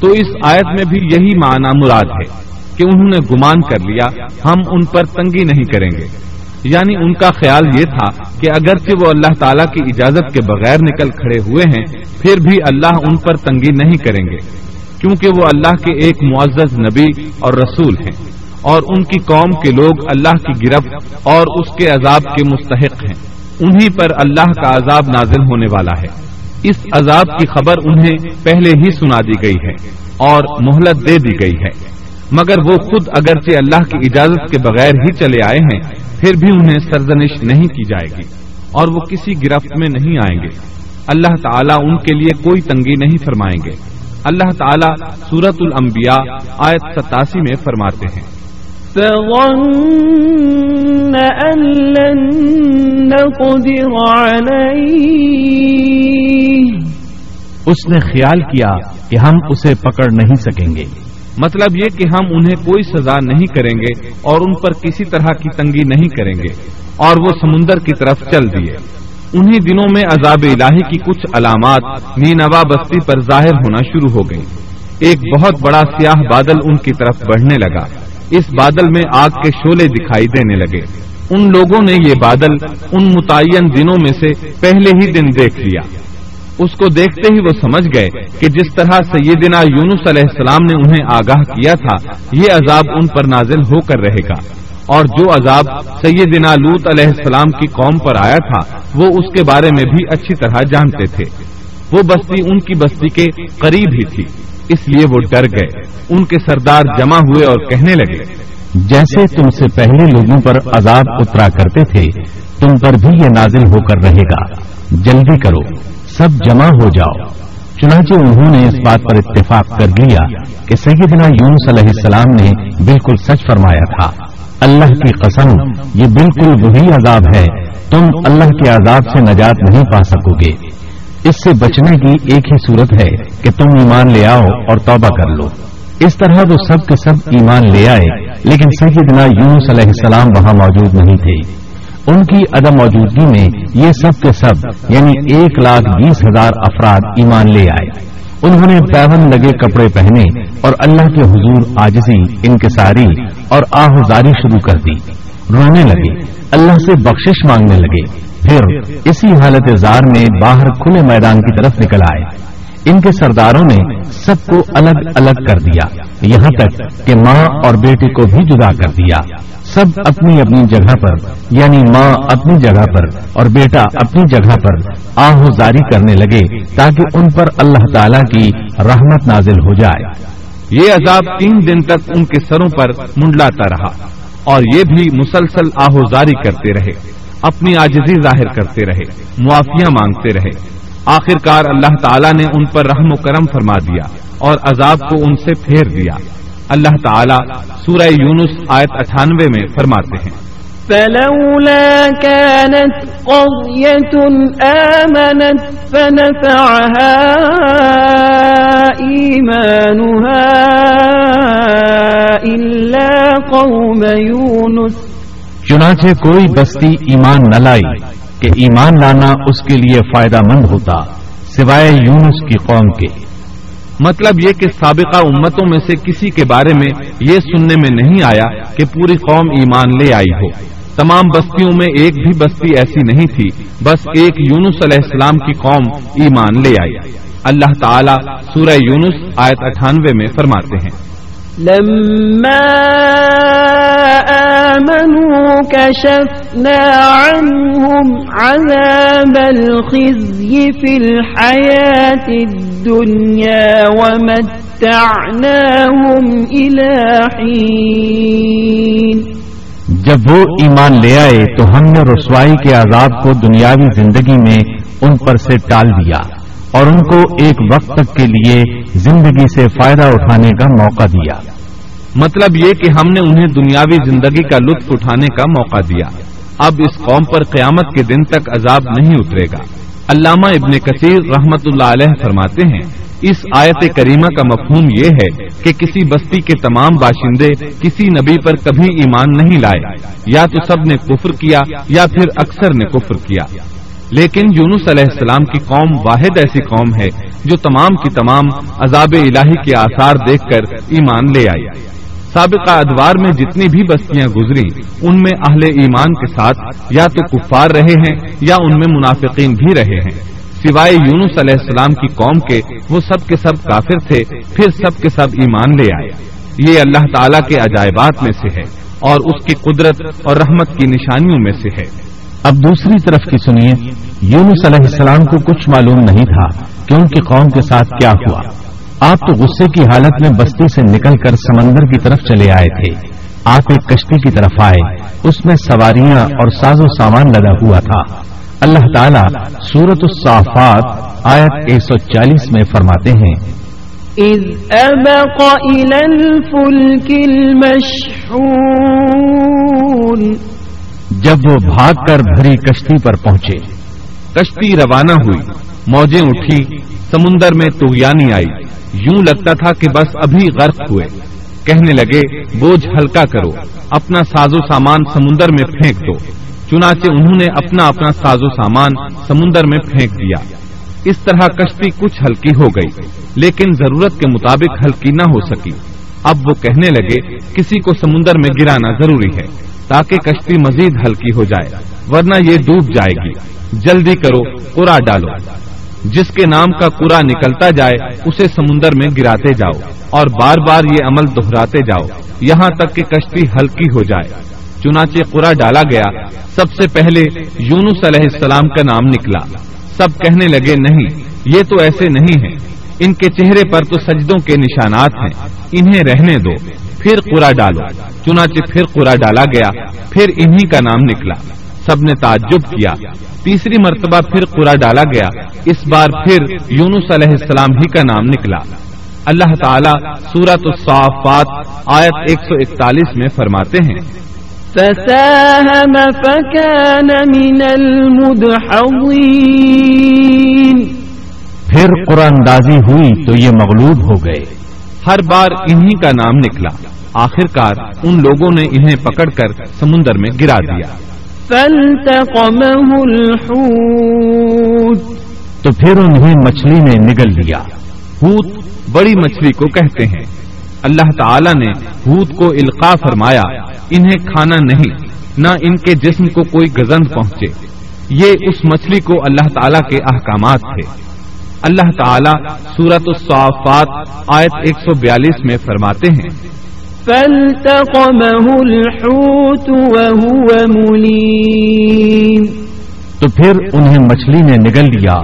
Speaker 2: تو اس آیت میں بھی یہی معنی مراد ہے۔ کہ انہوں نے گمان کر لیا، ہم ان پر تنگی نہیں کریں گے۔ یعنی ان کا خیال یہ تھا کہ اگرچہ وہ اللہ تعالیٰ کی اجازت کے بغیر نکل کھڑے ہوئے ہیں، پھر بھی اللہ ان پر تنگی نہیں کریں گے۔ کیونکہ وہ اللہ کے ایک معزز نبی اور رسول ہیں اور ان کی قوم کے لوگ اللہ کی گرفت اور اس کے عذاب کے مستحق ہیں۔ انہی پر اللہ کا عذاب نازل ہونے والا ہے۔ اس عذاب کی خبر انہیں پہلے ہی سنا دی گئی ہے اور مہلت دے دی گئی ہے۔ مگر وہ خود اگرچہ اللہ کی اجازت کے بغیر ہی چلے آئے ہیں پھر بھی انہیں سرزنش نہیں کی جائے گی اور وہ کسی گرفت میں نہیں آئیں گے۔ اللہ تعالیٰ ان کے لیے کوئی تنگی نہیں فرمائیں گے۔ اللہ تعالیٰ سورت الانبیاء آیت ستاسی میں فرماتے ہیں۔
Speaker 3: أن لن نقدر عليه۔
Speaker 1: اس نے خیال کیا کہ ہم اسے پکڑ نہیں سکیں گے۔
Speaker 2: مطلب یہ کہ ہم انہیں کوئی سزا نہیں کریں گے اور ان پر کسی طرح کی تنگی نہیں کریں گے اور وہ سمندر کی طرف چل دیے۔ انہی دنوں میں عذاب الہی کی کچھ علامات نینوا بستی پر ظاہر ہونا شروع ہو گئی ایک بہت بڑا سیاہ بادل ان کی طرف بڑھنے لگا۔ اس بادل میں آگ کے شولے دکھائی دینے لگے۔ ان لوگوں نے یہ بادل ان متعین دنوں میں سے پہلے ہی دن دیکھ لیا۔ اس کو دیکھتے ہی وہ سمجھ گئے کہ جس طرح سیدنا یونس علیہ السلام نے انہیں آگاہ کیا تھا، یہ عذاب ان پر نازل ہو کر رہے گا۔ اور جو عذاب سیدنا لوت علیہ السلام کی قوم پر آیا تھا، وہ اس کے بارے میں بھی اچھی طرح جانتے تھے۔ وہ بستی ان کی بستی کے قریب ہی تھی، اس لیے وہ ڈر گئے۔ ان کے سردار جمع ہوئے اور کہنے لگے،
Speaker 1: جیسے تم سے پہلے لوگوں پر عذاب اترا کرتے تھے، تم پر بھی یہ نازل ہو کر رہے گا۔ جلدی کرو۔ سب جمع ہو جاؤ۔ چنانچہ انہوں نے اس بات پر اتفاق کر لیا کہ سیدنا یونس علیہ السلام نے بالکل سچ فرمایا تھا۔ اللہ کی قسم، یہ بالکل وہی عذاب ہے۔ تم اللہ کے عذاب سے نجات نہیں پا سکو گے۔ اس سے بچنے کی ایک ہی صورت ہے کہ تم ایمان لے آؤ اور توبہ کر لو۔ اس طرح وہ سب کے سب ایمان لے آئے، لیکن سیدنا یونس علیہ السلام وہاں موجود نہیں تھے۔ ان کی عدم موجودگی میں یہ سب کے سب یعنی ایک لاکھ بیس ہزار افراد ایمان لے آئے۔ انہوں نے پیون لگے کپڑے پہنے اور اللہ کے حضور آجزی انکساری اور آہذاری شروع کر دی۔ رونے لگے، اللہ سے بخشش مانگنے لگے۔ پھر اسی حالت زار میں باہر کھلے میدان کی طرف نکل آئے۔ ان کے سرداروں نے سب کو الگ الگ کر دیا، یہاں تک کہ ماں اور بیٹے کو بھی جدا کر دیا۔ سب اپنی اپنی جگہ پر یعنی ماں اپنی جگہ پر اور بیٹا اپنی جگہ پر آہوزاری کرنے لگے تاکہ ان پر اللہ تعالی کی رحمت نازل ہو جائے۔
Speaker 2: یہ عذاب تین دن تک ان کے سروں پر منڈلاتا رہا اور یہ بھی مسلسل آہوزاری کرتے رہے، اپنی آجزی ظاہر کرتے رہے، معافیاں مانگتے رہے۔ آخر کار اللہ تعالیٰ نے ان پر رحم و کرم فرما دیا اور عذاب کو ان سے پھیر دیا۔ اللہ تعالیٰ سورہ یونس آیت اٹھانوے میں فرماتے ہیں۔
Speaker 3: فلولا كانت قرية آمنت فنفعها إيمانها إلا قوم يونس۔
Speaker 1: چنانچہ کوئی بستی ایمان نہ لائی کہ ایمان لانا اس کے لیے فائدہ مند ہوتا سوائے یونس کی قوم کے۔
Speaker 2: مطلب یہ کہ سابقہ امتوں میں سے کسی کے بارے میں یہ سننے میں نہیں آیا کہ پوری قوم ایمان لے آئی ہو۔ تمام بستیوں میں ایک بھی بستی ایسی نہیں تھی، بس ایک یونس علیہ السلام کی قوم ایمان لے آئی۔ اللہ تعالیٰ سورہ یونس آیت اٹھانوے میں فرماتے ہیں۔
Speaker 3: لما آمنوا كشفنا عنهم عذاب الخزي في الحياة الدنيا۔ ومتعناهم إلى حين.
Speaker 1: جب وہ ایمان لے آئے تو ہم نے رسوائی کے عذاب کو دنیاوی زندگی میں ان پر سے ٹال دیا اور ان کو ایک وقت تک کے لیے زندگی سے فائدہ اٹھانے کا موقع دیا۔
Speaker 2: مطلب یہ کہ ہم نے انہیں دنیاوی زندگی کا لطف اٹھانے کا موقع دیا۔ اب اس قوم پر قیامت کے دن تک عذاب نہیں اترے گا۔ علامہ ابن کثیر رحمت اللہ علیہ فرماتے ہیں، اس آیت کریمہ کا مفہوم یہ ہے کہ کسی بستی کے تمام باشندے کسی نبی پر کبھی ایمان نہیں لائے، یا تو سب نے کفر کیا یا پھر اکثر نے کفر کیا۔ لیکن یونس علیہ السلام کی قوم واحد ایسی قوم ہے جو تمام کی تمام عذاب الہی کے آثار دیکھ کر ایمان لے آئی۔ سابقہ ادوار میں جتنی بھی بستیاں گزری ان میں اہل ایمان کے ساتھ یا تو کفار رہے ہیں یا ان میں منافقین بھی رہے ہیں۔ سوائے یونس علیہ السلام کی قوم کے، وہ سب کے سب کافر تھے، پھر سب کے سب ایمان لے آئے۔ یہ اللہ تعالیٰ کے عجائبات میں سے ہے اور اس کی قدرت اور رحمت کی نشانیوں میں سے ہے۔
Speaker 1: اب دوسری طرف کی سنیے، یونس علیہ السلام کو کچھ معلوم نہیں تھا کہ ان کی قوم کے ساتھ کیا ہوا۔ آپ تو غصے کی حالت میں بستی سے نکل کر سمندر کی طرف چلے آئے تھے۔ آپ ایک کشتی کی طرف آئے۔ اس میں سواریاں اور ساز و سامان لگا ہوا تھا۔ اللہ تعالیٰ سورت الصافات آیت ایک سو چالیس میں فرماتے ہیں۔
Speaker 3: الفلك المشحون۔
Speaker 1: جب وہ بھاگ کر بھری کشتی پر پہنچے
Speaker 2: کشتی روانہ ہوئی موجیں اٹھی۔ سمندر میں تویانی آئی۔ یوں لگتا تھا کہ بس ابھی غرق ہوئے۔ کہنے لگے، بوجھ ہلکا کرو، اپنا ساز و سامان سمندر میں پھینک دو۔ چنانچہ انہوں نے اپنا اپنا ساز و سامان سمندر میں پھینک دیا۔ اس طرح کشتی کچھ ہلکی ہو گئی، لیکن ضرورت کے مطابق ہلکی نہ ہو سکی۔ اب وہ کہنے لگے، کسی کو سمندر میں گرانا ضروری ہے، تاکہ کشتی مزید ہلکی ہو جائے، ورنہ یہ ڈوب جائے گی۔ جلدی کرو پورا ڈالو۔ جس کے نام کا پورا نکلتا جائے، اسے سمندر میں گراتے جاؤ، اور بار بار یہ عمل دہراتے جاؤ، یہاں تک کہ کشتی ہلکی ہو جائے۔ چنانچہ قرا ڈالا گیا، سب سے پہلے یونس علیہ السلام کا نام نکلا۔ سب کہنے لگے، نہیں، یہ تو ایسے نہیں ہے ان کے چہرے پر تو سجدوں کے نشانات ہیں۔ انہیں رہنے دو۔ پھر قرا ڈالو۔ چنانچہ پھر قرا ڈالا گیا، پھر انہی کا نام نکلا۔ سب نے تعجب کیا۔ تیسری مرتبہ پھر قرا ڈالا گیا۔ اس بار پھر یونس علیہ السلام ہی کا نام نکلا۔ اللہ تعالیٰ سورت الصافات آیت ایک سو اکتالیس میں فرماتے ہیں۔
Speaker 3: فساهم فكان من المدحضين
Speaker 1: پھر قرآن اندازی ہوئی تو یہ مغلوب ہو گئے۔
Speaker 2: ہر بار انہی کا نام نکلا۔ آخر کار ان لوگوں نے انہیں پکڑ کر سمندر میں گرا دیا۔
Speaker 3: فالتقمه الحوت
Speaker 1: تو پھر انہیں مچھلی نے نگل لیا۔
Speaker 2: ہوت بڑی مچھلی کو کہتے ہیں۔ اللہ تعالی نے ہوت کو القا فرمایا، انہیں کھانا نہیں، نہ ان کے جسم کو کوئی گزند پہنچے۔ یہ اس مچھلی کو اللہ تعالیٰ کے احکامات تھے۔ اللہ تعالیٰ سورت الصافات آیت ایک سو بیالیس میں فرماتے ہیں
Speaker 1: تو پھر انہیں مچھلی نے نگل لیا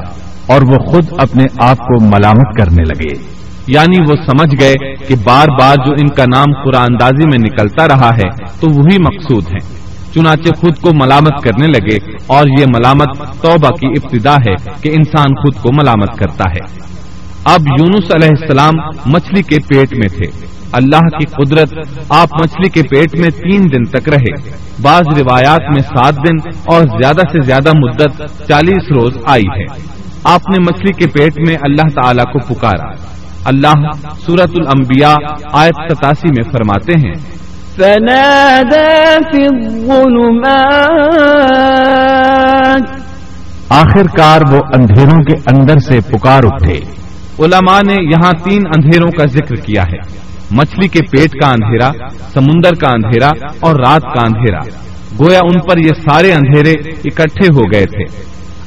Speaker 1: اور وہ خود اپنے آپ کو ملامت کرنے لگے۔
Speaker 2: یعنی وہ سمجھ گئے کہ بار بار جو ان کا نام قرآن اندازی میں نکلتا رہا ہے تو وہی مقصود ہے چنانچہ خود کو ملامت کرنے لگے اور یہ ملامت توبہ کی ابتدا ہے کہ انسان خود کو ملامت کرتا ہے۔ اب یونس علیہ السلام مچھلی کے پیٹ میں تھے۔ اللہ کی قدرت آپ مچھلی کے پیٹ میں تین دن تک رہے۔ بعض روایات میں سات دن اور زیادہ سے زیادہ مدت چالیس روز آئی ہے۔ آپ نے مچھلی کے پیٹ میں اللہ تعالی کو پکارا۔ اللہ سورت الانبیاء آیت ستاسی میں فرماتے ہیں
Speaker 1: آخر کار وہ اندھیروں کے اندر سے پکار اٹھے۔
Speaker 2: علماء نے یہاں تین اندھیروں کا ذکر کیا ہے۔ مچھلی کے پیٹ کا اندھیرا، سمندر کا اندھیرا اور رات کا اندھیرا۔ گویا ان پر یہ سارے اندھیرے اکٹھے ہو گئے تھے۔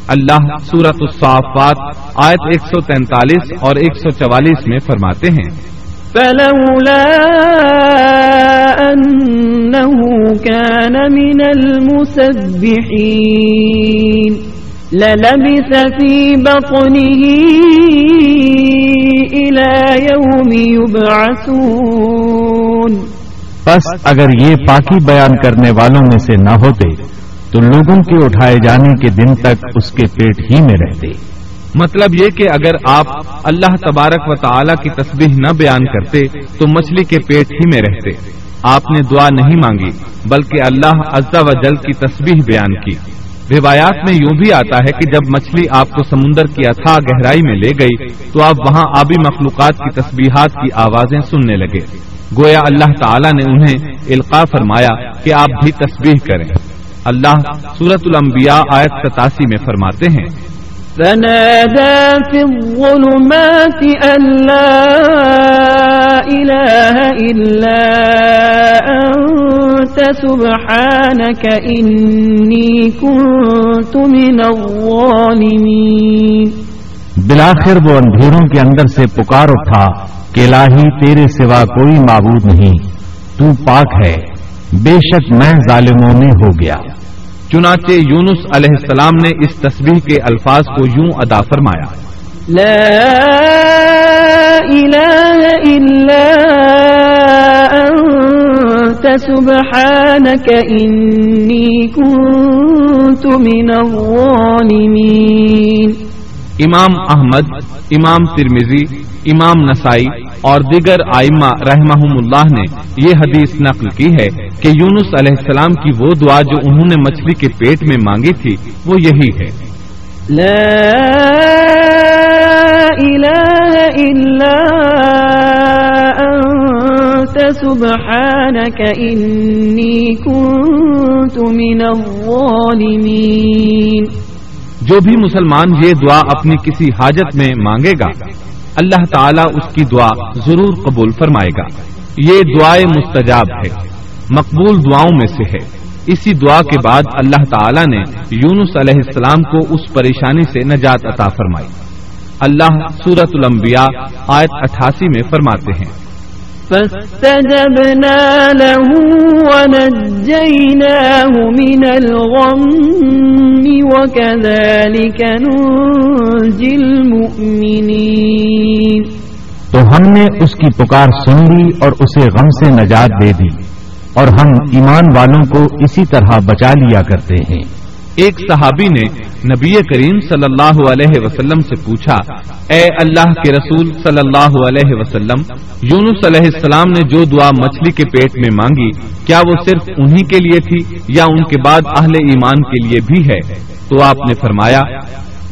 Speaker 2: اللہ سورت الصافات آیت 143 اور 144 میں فرماتے ہیں۔
Speaker 3: فلولا أنه كان من المسبحين۔ للبث في بطنه إلى يوم يبعثون.
Speaker 1: بس اگر یہ پاکی بیان کرنے والوں میں سے نہ ہوتے تو لوگوں کے اٹھائے جانے کے دن تک اس کے پیٹ ہی میں رہتے۔
Speaker 2: مطلب یہ کہ اگر آپ اللہ تبارک و تعالی کی تصویر نہ بیان کرتے تو مچھلی کے پیٹ ہی میں رہتے۔ آپ نے دعا نہیں مانگی بلکہ اللہ عزا و جل کی تصویر بیان کی۔ روایات میں یوں بھی آتا ہے کہ جب مچھلی آپ کو سمندر کی اتھا گہرائی میں لے گئی تو آپ وہاں آبی مخلوقات کی تسبیحات کی آوازیں سننے لگے۔ گویا اللہ تعالیٰ نے انہیں القاع فرمایا کہ آپ بھی تسبیح کریں۔ اللہ سورت الانبیاء آیت ستاسی میں فرماتے ہیں
Speaker 3: فنادى في الظلمات أن لا إله إلا أنت سبحانك إني كنت من الظالمين.
Speaker 1: بلاخر وہ اندھیروں کے اندر سے پکار اٹھا کہ الہی تیرے سوا کوئی معبود نہیں، تو پاک ہے، بے شک میں ظالموں میں ہو گیا۔
Speaker 2: چنانچہ یونس علیہ السلام نے اس تصویر کے الفاظ کو یوں ادا فرمایا۔
Speaker 3: لا الہ الا انت سبحانك انی کنت من الظالمین
Speaker 2: امام احمد امام ترمیزی امام نسائی اور دیگر آئمہ رحمہ اللہ نے یہ حدیث نقل کی ہے کہ یونس علیہ السلام کی وہ دعا جو انہوں نے مچھلی کے پیٹ میں مانگی تھی وہ یہی ہے۔
Speaker 3: لا الہ الا انت سبحانك انی کنت من الظالمین
Speaker 2: جو بھی مسلمان یہ دعا اپنی کسی حاجت میں مانگے گا اللہ تعالیٰ اس کی دعا ضرور قبول فرمائے گا۔ یہ دعائیں مستجاب ہے، مقبول دعاؤں میں سے ہے۔ اسی دعا کے بعد اللہ تعالیٰ نے یونس علیہ السلام کو اس پریشانی سے نجات عطا فرمائی۔ اللہ سورت الانبیاء آیت اٹھاسی میں فرماتے ہیں
Speaker 3: فاستجبنا له ونجيناه من الغم وكذلك ننجي المؤمنين.
Speaker 1: تو ہم نے اس کی پکار سن لی اور اسے غم سے نجات دے دی اور ہم ایمان والوں کو اسی طرح بچا لیا کرتے ہیں۔
Speaker 2: ایک صحابی نے نبی کریم صلی اللہ علیہ وسلم سے پوچھا، اے اللہ کے رسول صلی اللہ علیہ وسلم، یونس علیہ السلام نے جو دعا مچھلی کے پیٹ میں مانگی، کیا وہ صرف انہی کے لیے تھی یا ان کے بعد اہل ایمان کے لیے بھی ہے؟ تو آپ نے فرمایا،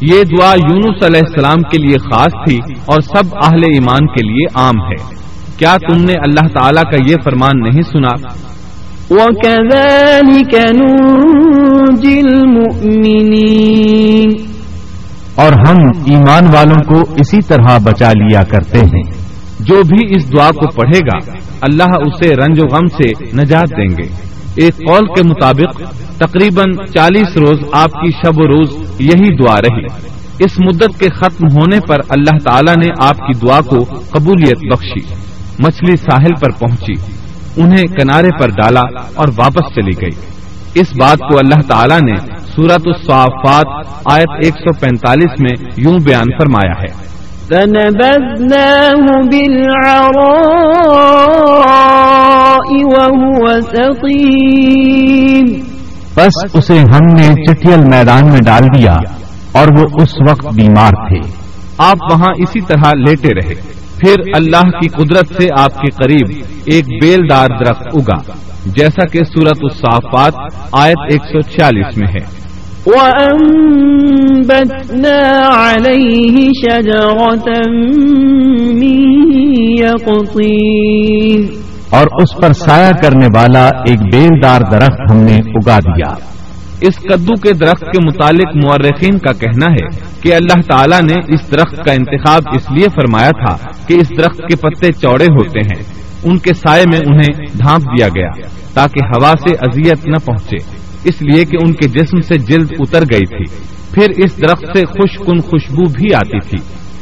Speaker 2: یہ دعا یونس علیہ السلام کے لیے خاص تھی اور سب اہل ایمان کے لیے عام ہے۔ کیا تم نے اللہ تعالیٰ کا یہ فرمان نہیں سنا؟
Speaker 3: وَكَذَلِكَ نُنْجِي الْمُؤْمِنِينَ۔
Speaker 1: اور ہم ایمان والوں کو اسی طرح بچا لیا کرتے ہیں۔
Speaker 2: جو بھی اس دعا کو پڑھے گا، اللہ اسے رنج و غم سے نجات دیں گے۔ ایک قول کے مطابق، تقریباً چالیس روز آپ کی شب و روز یہی دعا رہی اس مدت کے ختم ہونے پر اللہ تعالیٰ نے آپ کی دعا کو قبولیت بخشی، مچھلی ساحل پر پہنچی۔ انہیں کنارے پر ڈالا اور واپس چلی گئی۔ اس بات کو اللہ تعالیٰ نے سورت الصافات آیت 145 میں یوں بیان فرمایا ہے۔
Speaker 1: بس اسے ہم نے چٹیل میدان میں ڈال دیا اور وہ اس وقت بیمار تھے۔
Speaker 2: آپ وہاں اسی طرح لیٹے رہے۔ پھر اللہ کی قدرت سے آپ کے قریب ایک بیل دار درخت اگا جیسا کہ سورت الصافات آیت 146 میں ہے۔
Speaker 3: وأنبتنا عليه شجرة من
Speaker 1: اور اس پر سایہ کرنے والا ایک بیلدار درخت ہم نے اگا دیا۔
Speaker 2: اس کدو کے درخت کے متعلق مورخین کا کہنا ہے کہ اللہ تعالیٰ نے اس درخت کا انتخاب اس لیے فرمایا تھا کہ اس درخت کے پتے چوڑے ہوتے ہیں۔ ان کے سائے میں انہیں ڈھانپ دیا گیا تاکہ ہوا سے اذیت نہ پہنچے۔ اس لیے کہ ان کے جسم سے جلد اتر گئی تھی۔ پھر اس درخت سے خوش کن خوشبو بھی آتی تھی۔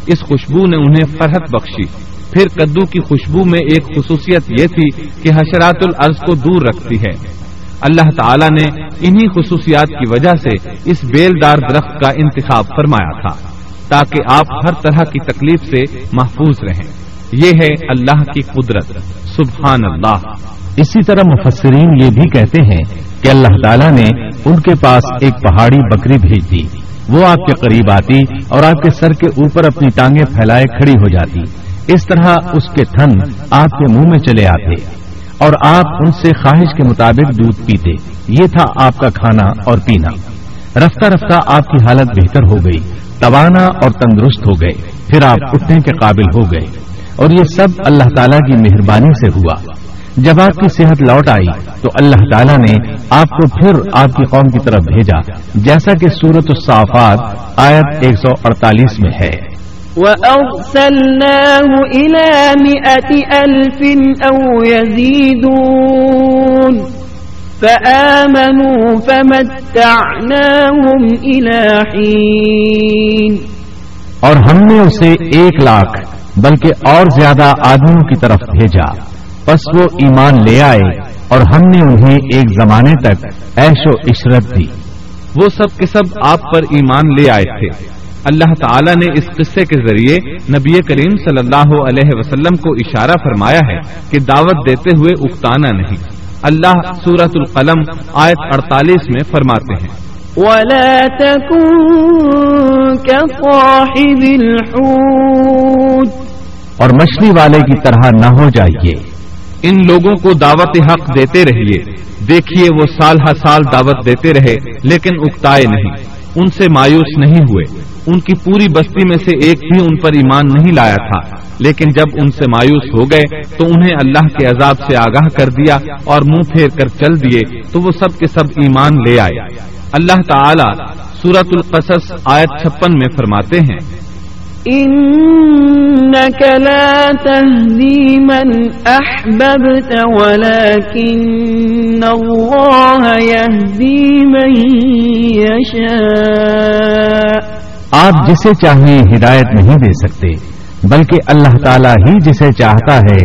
Speaker 2: اس خوشبو نے انہیں فرحت بخشی۔ پھر کدو کی خوشبو میں ایک خصوصیت یہ تھی کہ حشرات العرض کو دور رکھتی ہے۔ اللہ تعالی نے انہی خصوصیات کی وجہ سے اس بیل دار درخت کا انتخاب فرمایا تھا، تاکہ آپ ہر طرح کی تکلیف سے محفوظ رہیں۔ یہ ہے اللہ کی قدرت۔ سبحان اللہ۔
Speaker 1: اسی طرح مفسرین یہ بھی کہتے ہیں کہ اللہ تعالیٰ نے ان کے پاس ایک پہاڑی بکری بھیج دی۔ وہ آپ کے قریب آتی اور آپ کے سر کے اوپر اپنی ٹانگیں پھیلائے کھڑی ہو جاتی۔ اس طرح اس کے تھن آپ کے منہ میں چلے آتے۔ اور آپ ان سے خواہش کے مطابق دودھ پیتے۔ یہ تھا آپ کا کھانا اور پینا۔ رفتہ رفتہ آپ کی حالت بہتر ہو گئی۔ توانا اور تندرست ہو گئے۔ پھر آپ اٹھنے کے قابل ہو گئے۔ اور یہ سب اللہ تعالیٰ کی مہربانی سے ہوا۔ جب آپ کی صحت لوٹ آئی تو اللہ تعالیٰ نے آپ کو پھر آپ کی قوم کی طرف بھیجا۔ جیسا کہ سورت الصافات آیت 148 میں ہے۔
Speaker 3: وَأَرْسَلْنَاهُ إِلَى مِئَةِ أَلْفٍ أَوْ يَزِيدُونَ فَآمَنُوا فَمَتَّعْنَاهُمْ إِلَى حِينٍ
Speaker 1: اور ہم نے اسے ایک لاکھ بلکہ اور زیادہ آدمیوں کی طرف بھیجا۔ پس وہ ایمان لے آئے اور ہم نے انہیں ایک زمانے تک ایش و عشرت دی۔
Speaker 2: وہ سب کے سب آپ پر ایمان لے آئے تھے۔ اللہ تعالیٰ نے اس قصے کے ذریعے نبی کریم صلی اللہ علیہ وسلم کو اشارہ فرمایا ہے کہ دعوت دیتے ہوئے اکتانا نہیں۔ اللہ سورت القلم آیت اڑتالیس میں فرماتے ہیں۔
Speaker 3: ولا تكن كصاحب الحوت
Speaker 1: اور مچھلی والے کی طرح نہ ہو جائیے۔
Speaker 2: ان لوگوں کو دعوت حق دیتے رہیے۔ دیکھیے وہ سال ہر سال دعوت دیتے رہے لیکن اکتائے نہیں۔ ان سے مایوس نہیں ہوئے۔ ان کی پوری بستی میں سے ایک بھی ان پر ایمان نہیں لایا تھا۔ لیکن جب ان سے مایوس ہو گئے، تو انہیں اللہ کے عذاب سے آگاہ کر دیا اور منہ پھیر کر چل دیے، تو وہ سب کے سب ایمان لے آئے۔ اللہ تعالی سورت القصص آیت چھپن میں فرماتے ہیں۔
Speaker 3: إنك لا تهدي من أحببت ولكن الله يهدي من يشاء۔
Speaker 1: آپ جسے چاہیں ہدایت نہیں دے سکتے، بلکہ اللہ تعالیٰ ہی جسے چاہتا ہے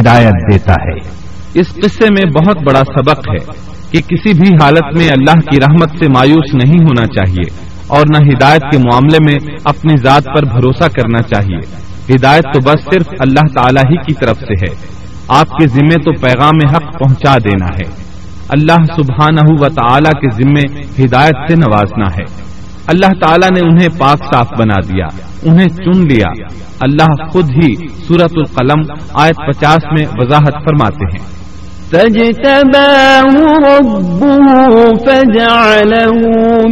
Speaker 1: ہدایت دیتا ہے۔
Speaker 2: اس قصے میں بہت بڑا سبق ہے کہ کسی بھی حالت میں اللہ کی رحمت سے مایوس نہیں ہونا چاہیے اور نہ ہدایت کے معاملے میں اپنی ذات پر بھروسہ کرنا چاہیے۔ ہدایت تو بس صرف اللہ تعالیٰ ہی کی طرف سے ہے۔ آپ کے ذمے تو پیغام حق پہنچا دینا ہے۔ اللہ سبحانہ و تعالی کے ذمے ہدایت سے نوازنا ہے۔ اللہ تعالیٰ نے انہیں پاک صاف بنا دیا انہیں چن لیا۔ اللہ خود ہی سورت القلم آیت پچاس میں وضاحت فرماتے ہیں۔
Speaker 3: فاجتباه ربه فجعله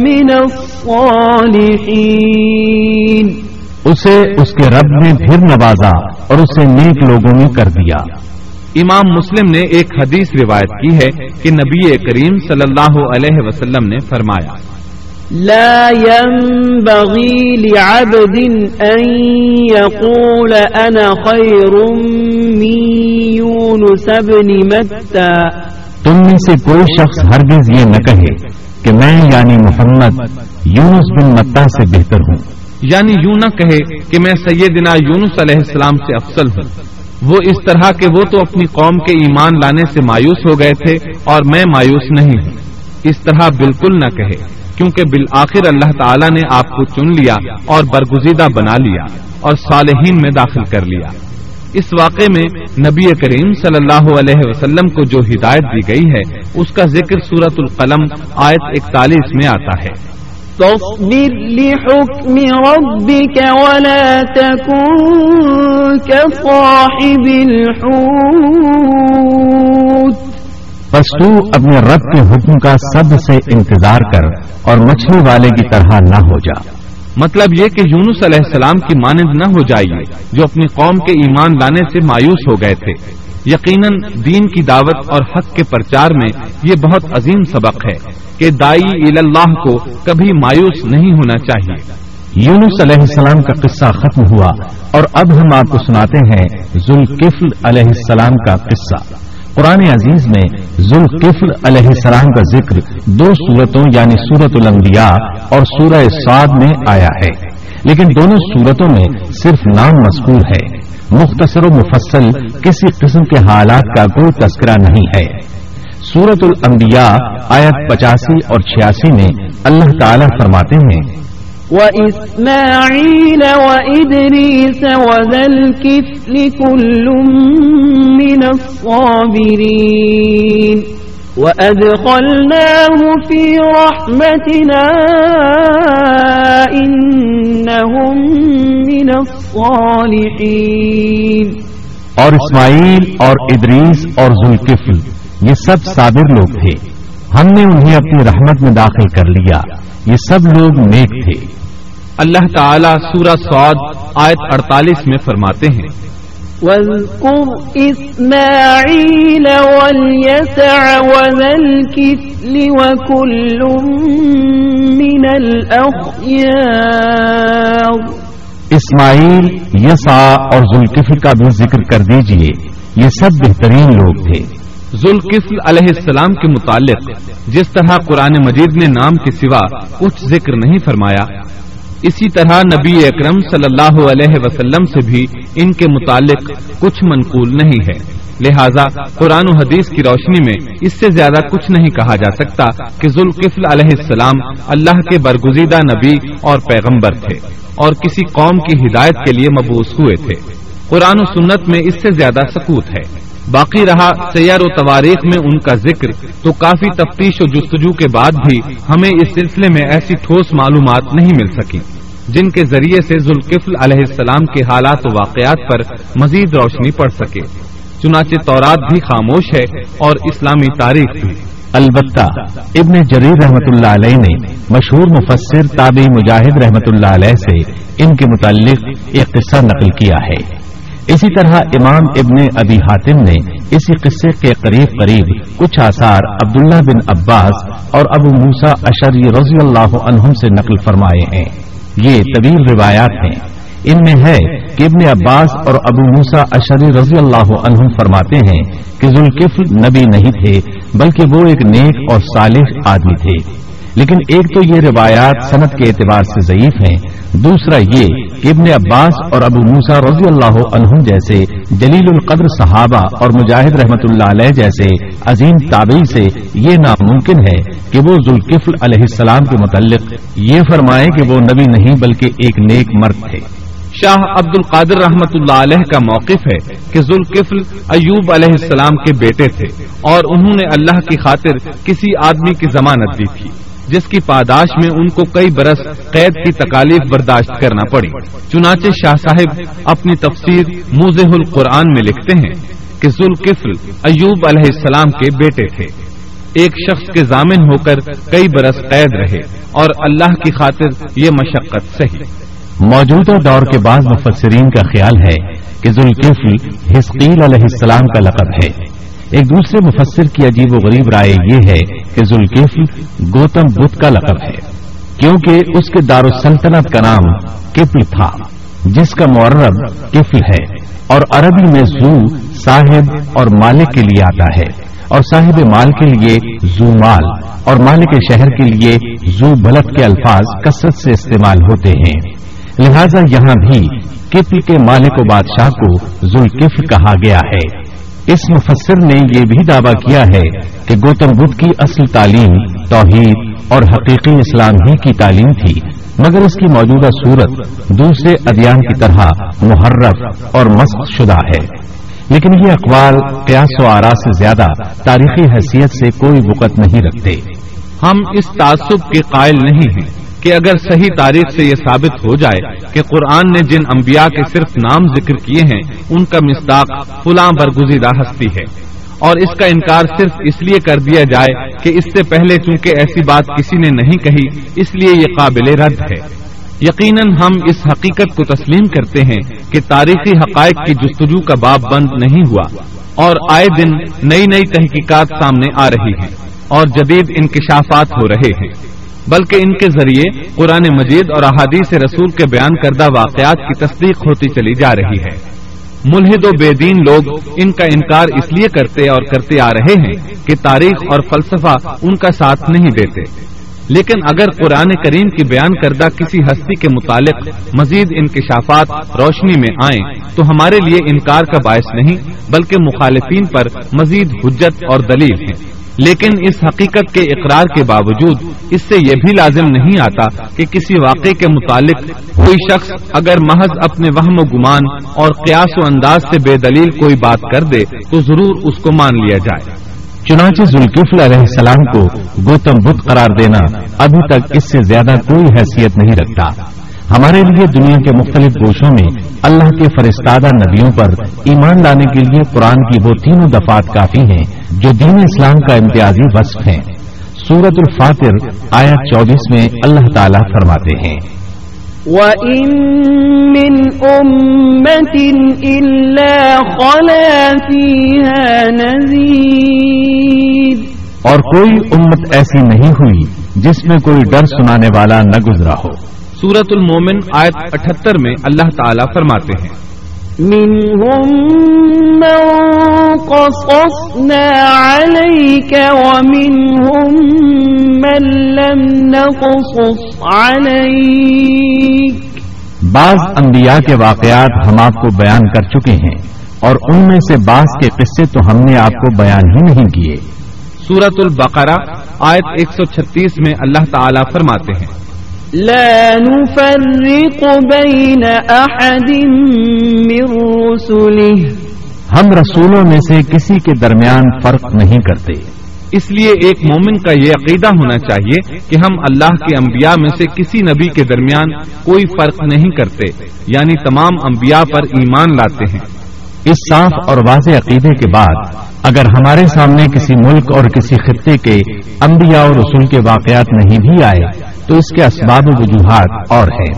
Speaker 3: من الصالحين۔
Speaker 1: اسے اس کے رب نے پھر نوازا اور اسے نیک لوگوں میں کر دیا۔
Speaker 2: امام مسلم نے ایک حدیث روایت کی ہے کہ نبی کریم صلی اللہ علیہ وسلم نے فرمایا
Speaker 3: لا ينبغي لعبد أن يقول أنا خير من يونس بن متى.
Speaker 1: تم میں سے کوئی شخص ہرگز یہ نہ کہے کہ میں یعنی محمد یونس بن متا سے بہتر ہوں۔
Speaker 2: یعنی یوں نہ کہے کہ میں سیدنا یونس علیہ السلام سے افضل ہوں۔ وہ اس طرح کہ وہ تو اپنی قوم کے ایمان لانے سے مایوس ہو گئے تھے اور میں مایوس نہیں ہوں۔ اس طرح بالکل نہ کہے۔ کیونکہ بالآخر اللہ تعالیٰ نے آپ کو چن لیا اور برگزیدہ بنا لیا اور صالحین میں داخل کر لیا۔ اس واقعے میں نبی کریم صلی اللہ علیہ وسلم کو جو ہدایت دی گئی ہے، اس کا ذکر سورت القلم آیت اکتالیس میں آتا ہے۔
Speaker 3: تصبر لحكم ربك ولا تكن كصاحب الحوت۔
Speaker 1: پس تو اپنے رب کے حکم کا سب سے انتظار کر اور مچھلی والے کی طرح نہ ہو جا۔
Speaker 2: مطلب یہ کہ یونس علیہ السلام کی مانند نہ ہو جائیے جو اپنی قوم کے ایمان لانے سے مایوس ہو گئے تھے۔ یقیناً دین کی دعوت اور حق کے پرچار میں یہ بہت عظیم سبق ہے کہ دائی اللہ کو کبھی مایوس نہیں ہونا چاہیے۔
Speaker 1: یونس علیہ السلام کا قصہ ختم ہوا اور اب ہم آپ کو سناتے ہیں ذوالکفل علیہ السلام کا قصہ۔ قرآن عزیز میں ذوالقفل علیہ السلام کا ذکر دو صورتوں یعنی سورت الانبیاء اور سورہ سعد میں آیا ہے۔ لیکن دونوں صورتوں میں صرف نام مذکور ہے۔ مختصر و مفصل کسی قسم کے حالات کا کوئی تذکرہ نہیں ہے۔ سورت الانبیاء آیت پچاسی اور چھیاسی میں اللہ تعالی فرماتے ہیں
Speaker 3: وإسماعيل وإدريس وذا الكفل كل من الصابرين وأدخلناه في رحمتنا إنهم من الصالحين.
Speaker 1: اور اسماعیل اور ادریس اور ذوالکفل یہ سب صابر لوگ تھے۔ ہم نے انہیں اپنی رحمت میں داخل کر لیا۔ یہ سب لوگ نیک تھے۔
Speaker 2: اللہ تعالی سورہ سعود آیت اڑتالیس میں فرماتے ہیں۔
Speaker 3: واذكر إسماعيل واليسع وذا الكفل وكل من الأخيار
Speaker 1: اسماعیل یسا اور ذوالکفل کا بھی ذکر کر دیجیے یہ سب بہترین لوگ تھے۔
Speaker 2: ذوالکفل علیہ السلام کے متعلق جس طرح قرآن مجید نے نام کے سوا کچھ ذکر نہیں فرمایا اسی طرح نبی اکرم صلی اللہ علیہ وسلم سے بھی ان کے متعلق کچھ منقول نہیں ہے۔ لہذا قرآن و حدیث کی روشنی میں اس سے زیادہ کچھ نہیں کہا جا سکتا کہ ذوالقفل علیہ السلام اللہ کے برگزیدہ نبی اور پیغمبر تھے اور کسی قوم کی ہدایت کے لیے مبوس ہوئے تھے۔ قرآن و سنت میں اس سے زیادہ سکوت ہے۔ باقی رہا سیار و تواریخ میں ان کا ذکر، تو کافی تفتیش و جستجو کے بعد بھی ہمیں اس سلسلے میں ایسی ٹھوس معلومات نہیں مل سکی، جن کے ذریعے سے ذوالقفل علیہ السلام کے حالات و واقعات پر مزید روشنی پڑ سکے۔ چنانچہ تورات بھی خاموش ہے اور اسلامی تاریخ بھی۔
Speaker 1: البتہ، ابن جریر رحمت اللہ علیہ نے مشہور مفسر تابعی مجاہد رحمت اللہ علیہ سے ان کے متعلق ایک قصہ نقل کیا ہے۔ اسی طرح امام ابن ابی حاتم نے اسی قصے کے قریب قریب کچھ آثار عبداللہ بن عباس اور ابو موسا اشری رضی اللہ عنہم سے نقل فرمائے ہیں۔ یہ طویل روایات ہیں۔ ان میں ہے کہ ابن عباس اور ابو موسا اشری رضی اللہ عنہم فرماتے ہیں کہ ذوالکفل نبی نہیں تھے، بلکہ وہ ایک نیک اور صالح آدمی تھے۔ لیکن ایک تو یہ روایات صنعت کے اعتبار سے ضعیف ہیں دوسرا یہ کہ ابن عباس اور ابو موسا رضی اللہ عنہ جیسے جلیل القدر صحابہ اور مجاہد رحمت اللہ علیہ جیسے عظیم تابعی سے یہ ناممکن ہے کہ وہ ذوالکفل علیہ السلام کے متعلق یہ فرمائے کہ وہ نبی نہیں بلکہ ایک نیک مرد تھے۔
Speaker 2: شاہ عبد القادر رحمت اللہ علیہ کا موقف ہے کہ ذوالکفل ایوب علیہ السلام کے بیٹے تھے اور انہوں نے اللہ کی خاطر کسی آدمی کی ضمانت دی تھی۔ جس کی پاداش میں ان کو کئی برس قید کی تکالیف برداشت کرنا پڑی۔ چنانچہ شاہ صاحب اپنی تفسیر موزہ القرآن میں لکھتے ہیں کہ ذوالکفل ایوب علیہ السلام کے بیٹے تھے۔ ایک شخص کے ضامن ہو کر کئی برس قید رہے اور اللہ کی خاطر یہ مشقت سہی۔
Speaker 1: موجودہ دور کے بعض مفسرین کا خیال ہے کہ ذوالکفل حسقیل علیہ السلام کا لقب ہے۔ ایک دوسرے مفسر کی عجیب و غریب رائے یہ ہے کہ ذوالکفل گوتم بدھ کا لقب ہے، کیونکہ اس کے دارالسلطنت کا نام کفل تھا، جس کا معرب کفل ہے، اور عربی میں زو صاحب اور مالک کے لیے آتا ہے، اور صاحب مال کے لیے زو مال، اور مالک شہر کے لیے زو بلد کے الفاظ کثرت سے استعمال ہوتے ہیں۔ لہذا یہاں بھی کفل کے مالک و بادشاہ کو ذوالکفل کہا گیا ہے۔ اس مفسر نے یہ بھی دعویٰ کیا ہے کہ گوتم بدھ کی اصل تعلیم توحید اور حقیقی اسلام ہی کی تعلیم تھی، مگر اس کی موجودہ صورت دوسرے ادیان کی طرح محرف اور مسخ شدہ ہے۔ لیکن یہ اقوال قیاس و آرا سے زیادہ تاریخی حیثیت سے کوئی وقت نہیں رکھتے۔
Speaker 2: ہم اس تعصب کے قائل نہیں ہیں۔ کہ اگر صحیح تاریخ سے یہ ثابت ہو جائے کہ قرآن نے جن انبیاء کے صرف نام ذکر کیے ہیں، ان کا مصداق فلاں برگزیدہ ہستی ہے۔ اور اس کا انکار صرف اس لیے کر دیا جائے کہ اس سے پہلے چونکہ ایسی بات کسی نے نہیں کہی، اس لیے یہ قابل رد ہے۔ یقیناً ہم اس حقیقت کو تسلیم کرتے ہیں کہ تاریخی حقائق کی جستجو کا باب بند نہیں ہوا اور آئے دن نئی نئی تحقیقات سامنے آ رہی ہیں اور جدید انکشافات ہو رہے ہیں۔ بلکہ ان کے ذریعے قرآن مجید اور احادیث رسول کے بیان کردہ واقعات کی تصدیق ہوتی چلی جا رہی ہے۔ ملحد و بے دین لوگ ان کا انکار اس لیے کرتے اور کرتے آ رہے ہیں کہ تاریخ اور فلسفہ ان کا ساتھ نہیں دیتے۔ لیکن اگر قرآن کریم کی بیان کردہ کسی ہستی کے متعلق مزید انکشافات روشنی میں آئیں تو ہمارے لیے انکار کا باعث نہیں، بلکہ مخالفین پر مزید حجت اور دلیل ہیں لیکن اس حقیقت کے اقرار کے باوجود اس سے یہ بھی لازم نہیں آتا کہ کسی واقعے کے متعلق کوئی شخص اگر محض اپنے وہم و گمان اور قیاس و انداز سے بے دلیل کوئی بات کر دے تو ضرور اس کو مان لیا جائے۔
Speaker 1: چنانچہ ذوالکفل علیہ السلام کو گوتم بدھ قرار دینا ابھی تک اس سے زیادہ کوئی حیثیت نہیں رکھتا۔ ہمارے لیے دنیا کے مختلف گوشوں میں اللہ کے فرستادہ نبیوں پر ایمان لانے کے لیے قرآن کی وہ تینوں دفات کافی ہیں جو دین اسلام کا امتیازی وصف ہیں۔ سورت الفاتر آیا چوبیس میں اللہ تعالیٰ فرماتے ہیں۔
Speaker 3: وَإِن مِّنْ أُمَّةٍ إِلَّا خَلَا فِيهَا نَذِيرٌ
Speaker 1: اور کوئی امت ایسی نہیں ہوئی جس میں کوئی ڈر سنانے والا نہ گزرا ہو۔
Speaker 2: سورت المومن آیت اٹھتر میں اللہ تعالیٰ فرماتے ہیں۔
Speaker 3: منهم من قصصنا عليك ومنهم من لم نقصص عليك۔
Speaker 1: بعض انبیاء کے واقعات ہم آپ کو بیان کر چکے ہیں اور ان میں سے بعض کے قصے تو ہم نے آپ کو بیان ہی نہیں کیے۔
Speaker 2: سورت البقرہ آیت 136 میں اللہ تعالیٰ فرماتے ہیں۔
Speaker 3: لا نفرق بين أحد من رسله.
Speaker 1: ہم رسولوں میں سے کسی کے درمیان فرق نہیں کرتے۔
Speaker 2: اس لیے ایک مومن کا یہ عقیدہ ہونا چاہیے کہ ہم اللہ کے انبیاء میں سے کسی نبی کے درمیان کوئی فرق نہیں کرتے یعنی تمام انبیاء پر ایمان لاتے ہیں۔
Speaker 1: اس صاف اور واضح عقیدے کے بعد اگر ہمارے سامنے کسی ملک اور کسی خطے کے انبیاء اور رسول کے واقعات نہیں بھی آئے تو اس کے اسباب و وجوہات اور ہیں۔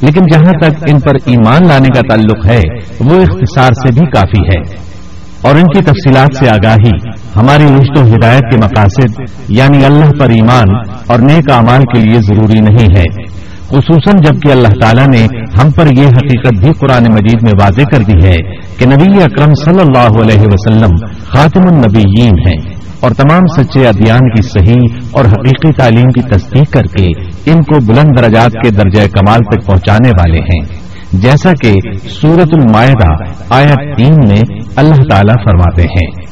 Speaker 1: لیکن جہاں تک ان پر ایمان لانے کا تعلق ہے، وہ اختصار سے بھی کافی ہے۔ اور ان کی تفصیلات سے آگاہی، ہماری رشت و ہدایت کے مقاصد یعنی اللہ پر ایمان اور نیک اعمال کے لیے ضروری نہیں ہے۔ خصوصاً جبکہ اللہ تعالیٰ نے ہم پر یہ حقیقت بھی قرآن مجید میں واضح کر دی ہے کہ نبی اکرم صلی اللہ علیہ وسلم خاتم النبیین ہیں۔ اور تمام سچے ادیان کی صحیح اور حقیقی تعلیم کی تصدیق کر کے ان کو بلند درجات کے درجہ کمال تک پہنچانے والے ہیں۔ جیسا کہ سورت المائدہ آیت تین میں اللہ تعالیٰ فرماتے ہیں۔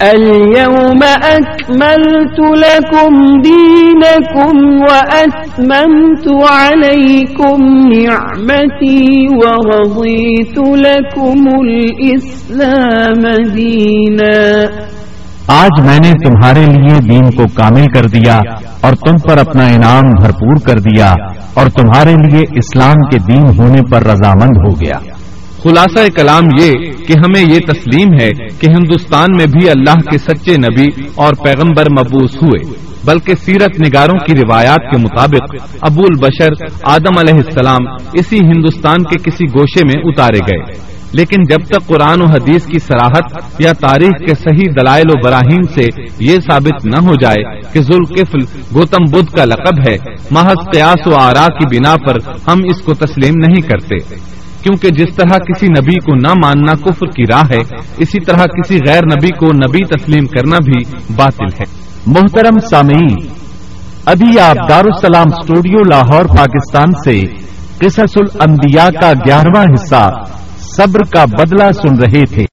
Speaker 3: اليوم أكملت لكم دينكم وأتممت عليكم نعمتي ورضيت لكم الإسلام دينا۔
Speaker 1: آج میں نے تمہارے لیے دین کو کامل کر دیا اور تم پر اپنا انعام بھرپور کر دیا اور تمہارے لیے اسلام کے دین ہونے پر رضامند ہو گیا۔
Speaker 2: خلاصہ کلام یہ کہ ہمیں یہ تسلیم ہے کہ ہندوستان میں بھی اللہ کے سچے نبی اور پیغمبر مبوس ہوئے، بلکہ سیرت نگاروں کی روایات کے مطابق ابو البشر آدم علیہ السلام اسی ہندوستان کے کسی گوشے میں اتارے گئے۔ لیکن جب تک قرآن و حدیث کی سراحت یا تاریخ کے صحیح دلائل و براہین سے یہ ثابت نہ ہو جائے کہ ذوالقفل گوتم بدھ کا لقب ہے، محض قیاس و آرا کی بنا پر ہم اس کو تسلیم نہیں کرتے۔ کیونکہ جس طرح کسی نبی کو نہ ماننا کفر کی راہ ہے، اسی طرح کسی غیر نبی کو نبی تسلیم کرنا بھی باطل ہے۔
Speaker 1: محترم سامعین، ابھی آپ دارالسلام اسٹوڈیو لاہور، پاکستان سے قصص الانبیاء کا گیارہواں حصہ صبر کا بدلہ سن رہے تھے۔